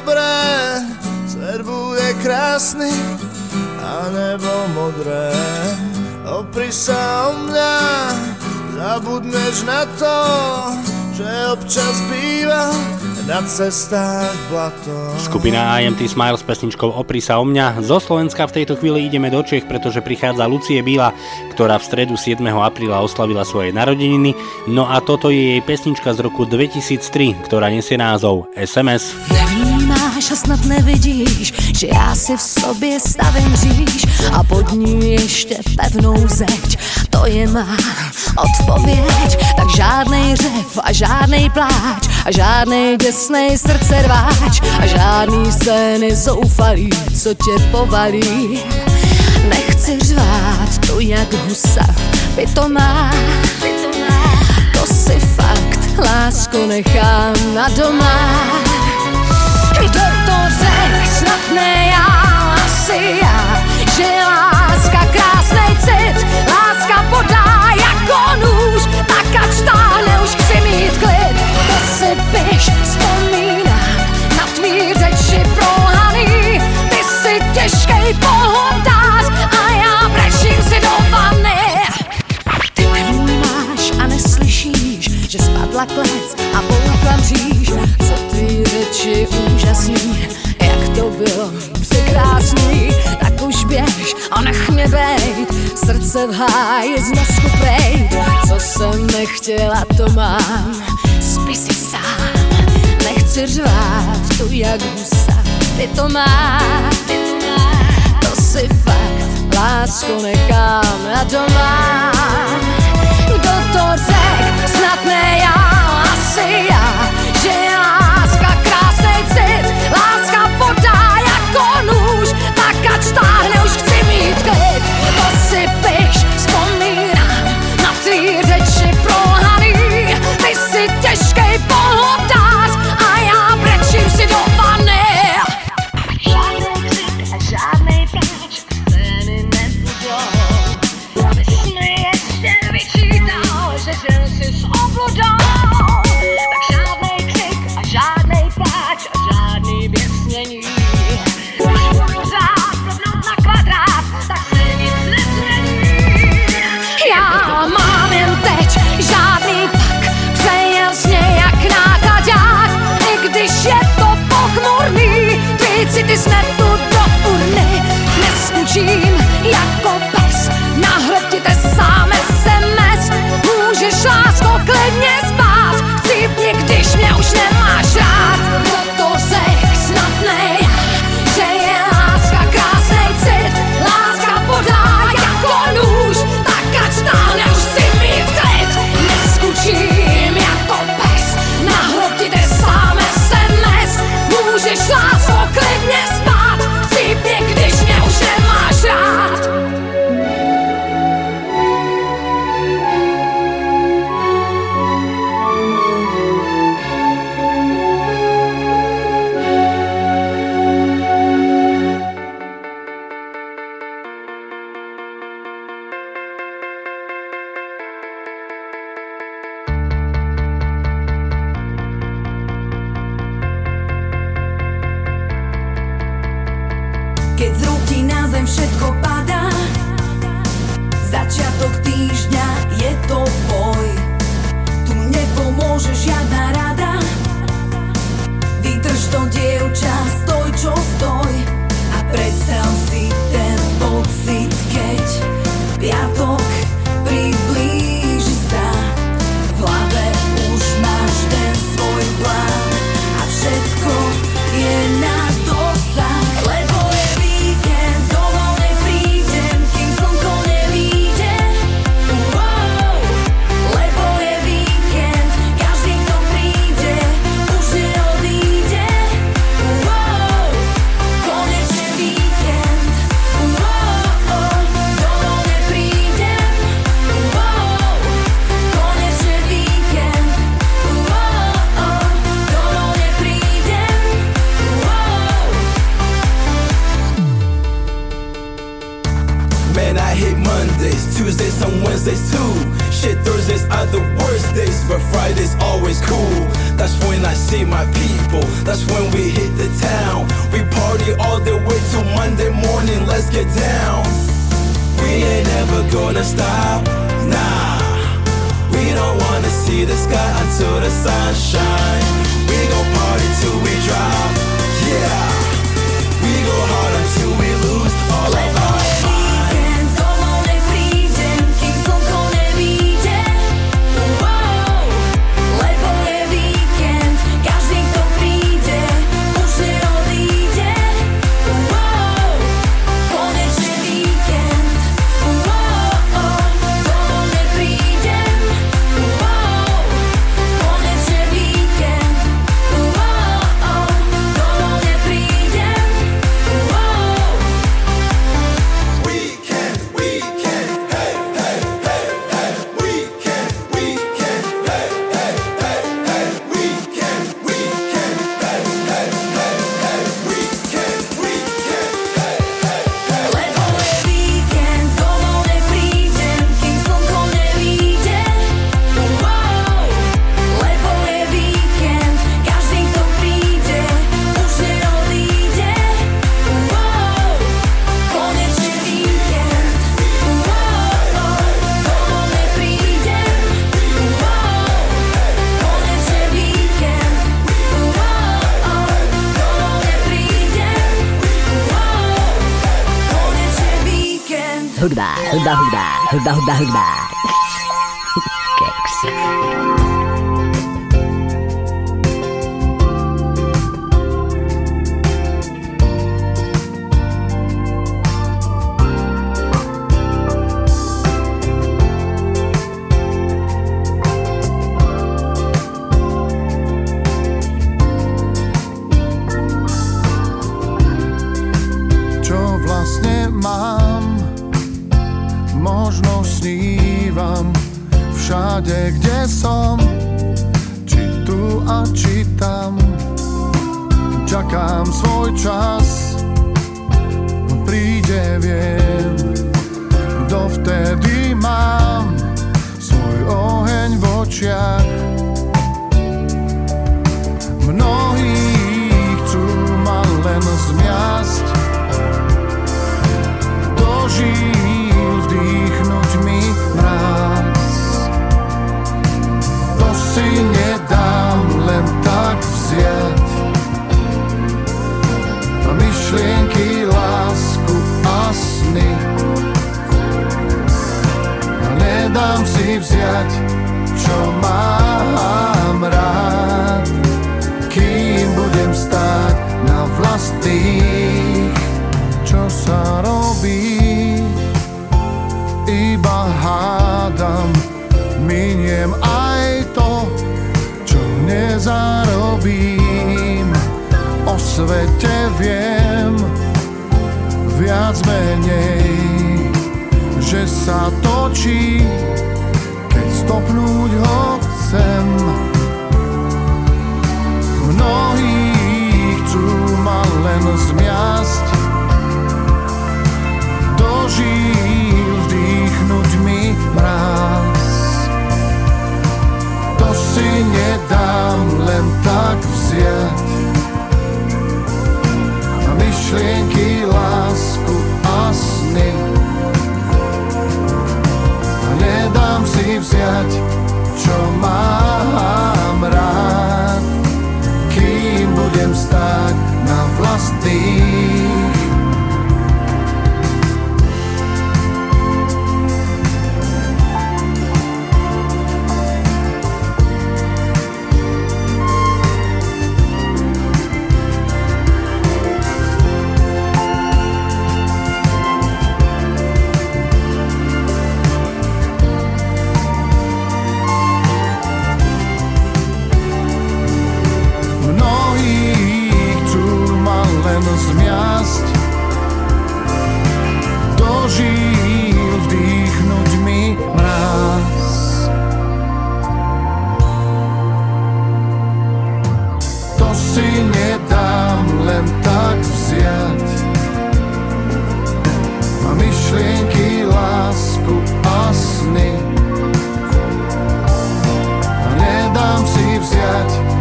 Dobré, svet bude krásny a nebo modré. Opri sa o mňa, zabudneš na to, že občas býva na cestách blato. Skupina IMT Smile s pesničkou Opri sa o mňa. Zo Slovenska v tejto chvíli ideme do Čech, pretože prichádza Lucie Bíla, ktorá v stredu 7. apríla oslavila svoje narodeniny. No a toto je jej pesnička z roku 2003, ktorá nesie názov SMS. Nevnímáš a snad nevidíš, že já si v sobě stavím říš a pod ní ještě pevnou zeď. To je má odpověď, tak žádnej řev a žádnej pláč a žádnej děsnej srdce rváč a žádný scény zoufalý, co tě povalí. Nechci řvát to jak husa, by to má, to si fakt, lásko nechám na doma. Ne já, asi já, že láska krásnej cit, láska podá jako nůž, tak ať stáhne, už chci mít klid. To si běž, vzpomínám na tvý řeči prolhaný, ty si těžkej pohodář a já brečím si do vany. Ty nevnímáš a neslyšíš, že spadla klec a bouchla mříž řeči úžasný, jak to bylo překrásný, tak už běž a nech mě bejt, srdce v háji z mozku pejt, co jsem nechtěla, to mám, spí si sám, nechci řvát tu jak husa, ty to máš, to si fakt, lásku nechám na doma. Kdo to řek, snad ne já, asi já, že já ať stáhne, už chci mít klid Ismert tudta úr ne, ne szüksíts! dark, dark. Tu a či tam Čakám svoj čas. Príde, viem Dovtedy mám Svoj oheň v očiach. Mnohí chcú ma len zmiasť. Do si vziať, čo mám rád. Kým budem stáť na vlastných Čo sa robí Iba hádam Miniem aj to Čo nezarobím. O svete viem Viac menej Že sa točí Keď stopnúť ho chcem. Mnohí chcú ma len zmiasť. Do žíl vdýchnuť mi mráz To si nedám len tak vziať. A myšlienky, lásku a sny vziať, čo mám rád kým budem stáť na vlastných. Len zmiasť Do žíl vdýchnuť mi mráz To si nedám len tak vziať. A myšlienky, lásku a sny. A nedám si vziať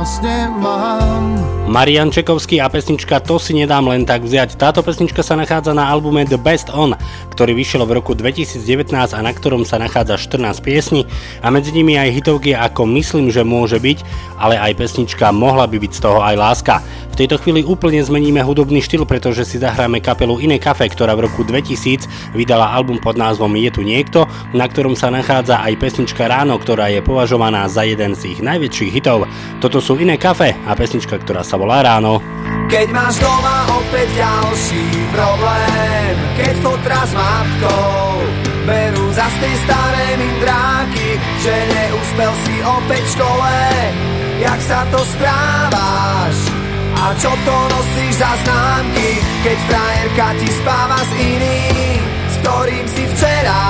Čo vlastne mám? Marian Čekovský a pesnička To si nedám len tak vziať. Táto pesnička sa nachádza na albume The Best On, ktorý vyšiel v roku 2019 a na ktorom sa nachádza 14 piesní a medzi nimi aj hitovky ako Myslím, že môže byť, ale aj pesnička Mohla by byť z toho aj láska. V tejto chvíli úplne zmeníme hudobný štýl, pretože si zahráme kapelu Iné kafe, ktorá v roku 2000 vydala album pod názvom Je tu niekto, na ktorom sa nachádza aj pesnička Ráno, ktorá je považovaná za jeden z ich najväčších hitov. Toto sú Iné kafe a pesnička, ktorá sa volá Ráno. Keď máš doma opäť ďalší problém Keď fotra s matkou Berú za tej staré mindráky Že neúspel si opäť v škole Jak sa to správaš? A čo to nosíš za známky Keď frajerka ti spáva s iným S ktorým si včera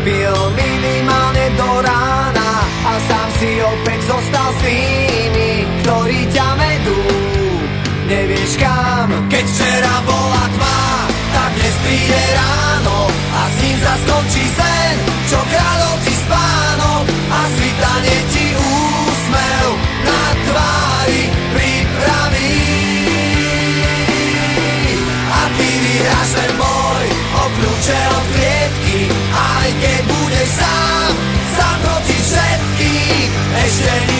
Pil minimálne do rána A sám si opäť zostal s tými Ktorí ťa vedú nevieš kam. Keď včera bola tma, tak dnes príde ráno. A s ním sa skončí sen, čo kradol ti spánok A svitanie ti úsmev na tvári pripraví. A ty vyhráš ten boj o kľúče od klietky. Aj keď budeš sám, sám proti všetkým Ešte nič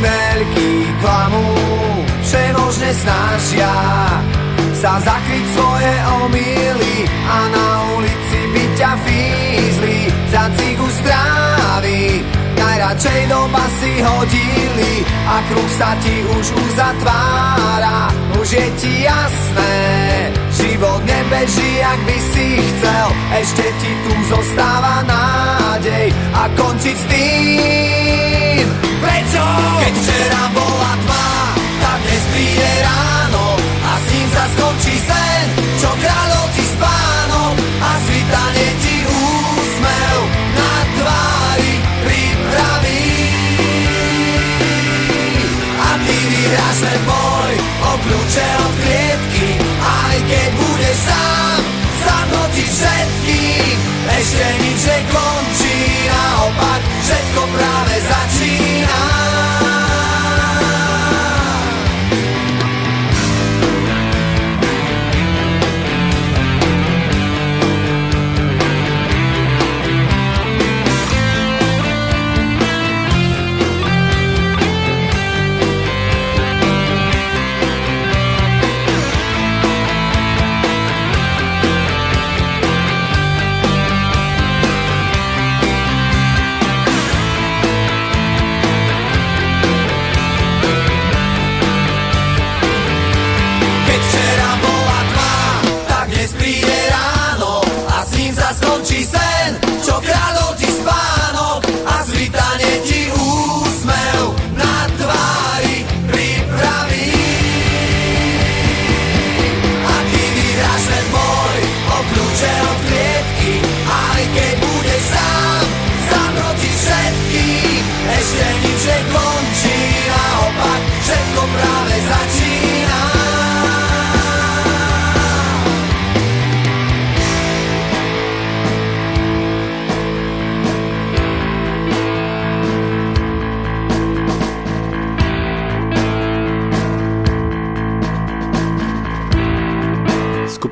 veľkí klamú, všemožne snažia sa zakryť svoje omily a na ulici by ťa fízli za cigu strávy. Najradšej do basy hodili a kruh sa ti už uzatvára. Už je ti jasné, život nebeží, jak by si chcel. Ešte ti tu zostáva nádej a končiť s tým. Prečo? Keď včera bola tma, tak dnes príde ráno a s ním sa skončí sen, čo kráľov ti spánok a svitanie ty vyhráš ten boj o kľúče od klietky, aj keď budeš sám, zamnotiť všetkým. Ešte nič nekončí, naopak všetko práve sen, čo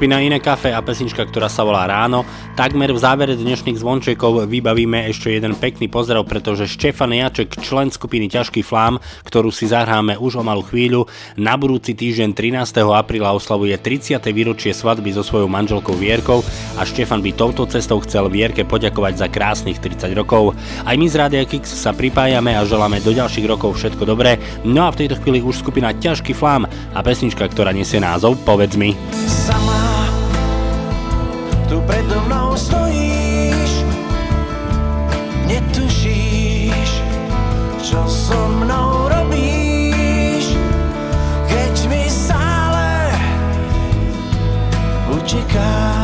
Skupina Iné kafe a pesnička, ktorá sa volá Ráno. Takmer v závere dnešných zvončekov vybavíme ešte jeden pekný pozdrav, pretože Štefan Jaček, člen skupiny Ťažký flám, ktorú si zahráme už o malú chvíľu, na budúci týždeň 13. apríla oslavuje 30. výročie svadby so svojou manželkou Vierkou a Štefan by touto cestou chcel Vierke poďakovať za krásnych 30 rokov. Aj my z Rádia Kix sa pripájame a želáme do ďalších rokov všetko dobré. No a v tejto chvíli už skupina Ťažký flám a pesnička, ktorá nesie názov Povedz mi. sama Tu predo mnou stojíš. Netušíš Čo so mnou robíš. Keď mi stále Utekáš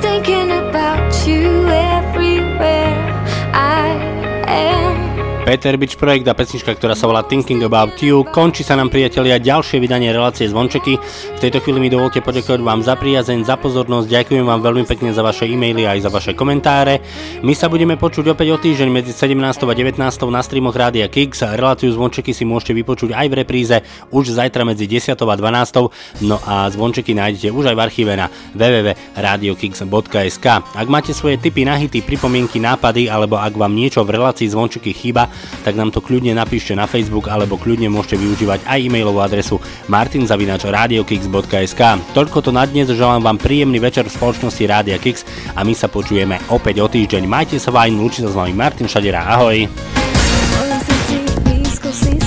thinking Peter Beach projekt a pesnička, ktorá sa volá Thinking About You. Končí sa nám priatelia ďalšie vydanie relácie Zvončeky. V tejto chvíli mi dovolte poďakovať vám za priazeň, za pozornosť. Ďakujem vám veľmi pekne za vaše e-maily aj za vaše komentáre. My sa budeme počuť opäť o týždeň medzi 17. a 19. na streamoch Rádia Kix. Reláciu Zvončeky si môžete vypočuť aj v repríze už zajtra medzi 10. a 12. No a Zvončeky nájdete už aj v archíve na www.radiokix.sk. Ak máte svoje tipy na hity, pripomienky, nápady alebo ak vám niečo v relácii Zvončeky chýba, tak nám to kľudne napíšte na Facebook alebo kľudne môžete využívať aj e-mailovú adresu martinzavinačradiokix.sk Toľko to na dnes, želám vám príjemný večer v spoločnosti Rádia Kix a my sa počujeme opäť o týždeň. Majte sa fajn, lúči sa s vami Martin Šadera, ahoj. Si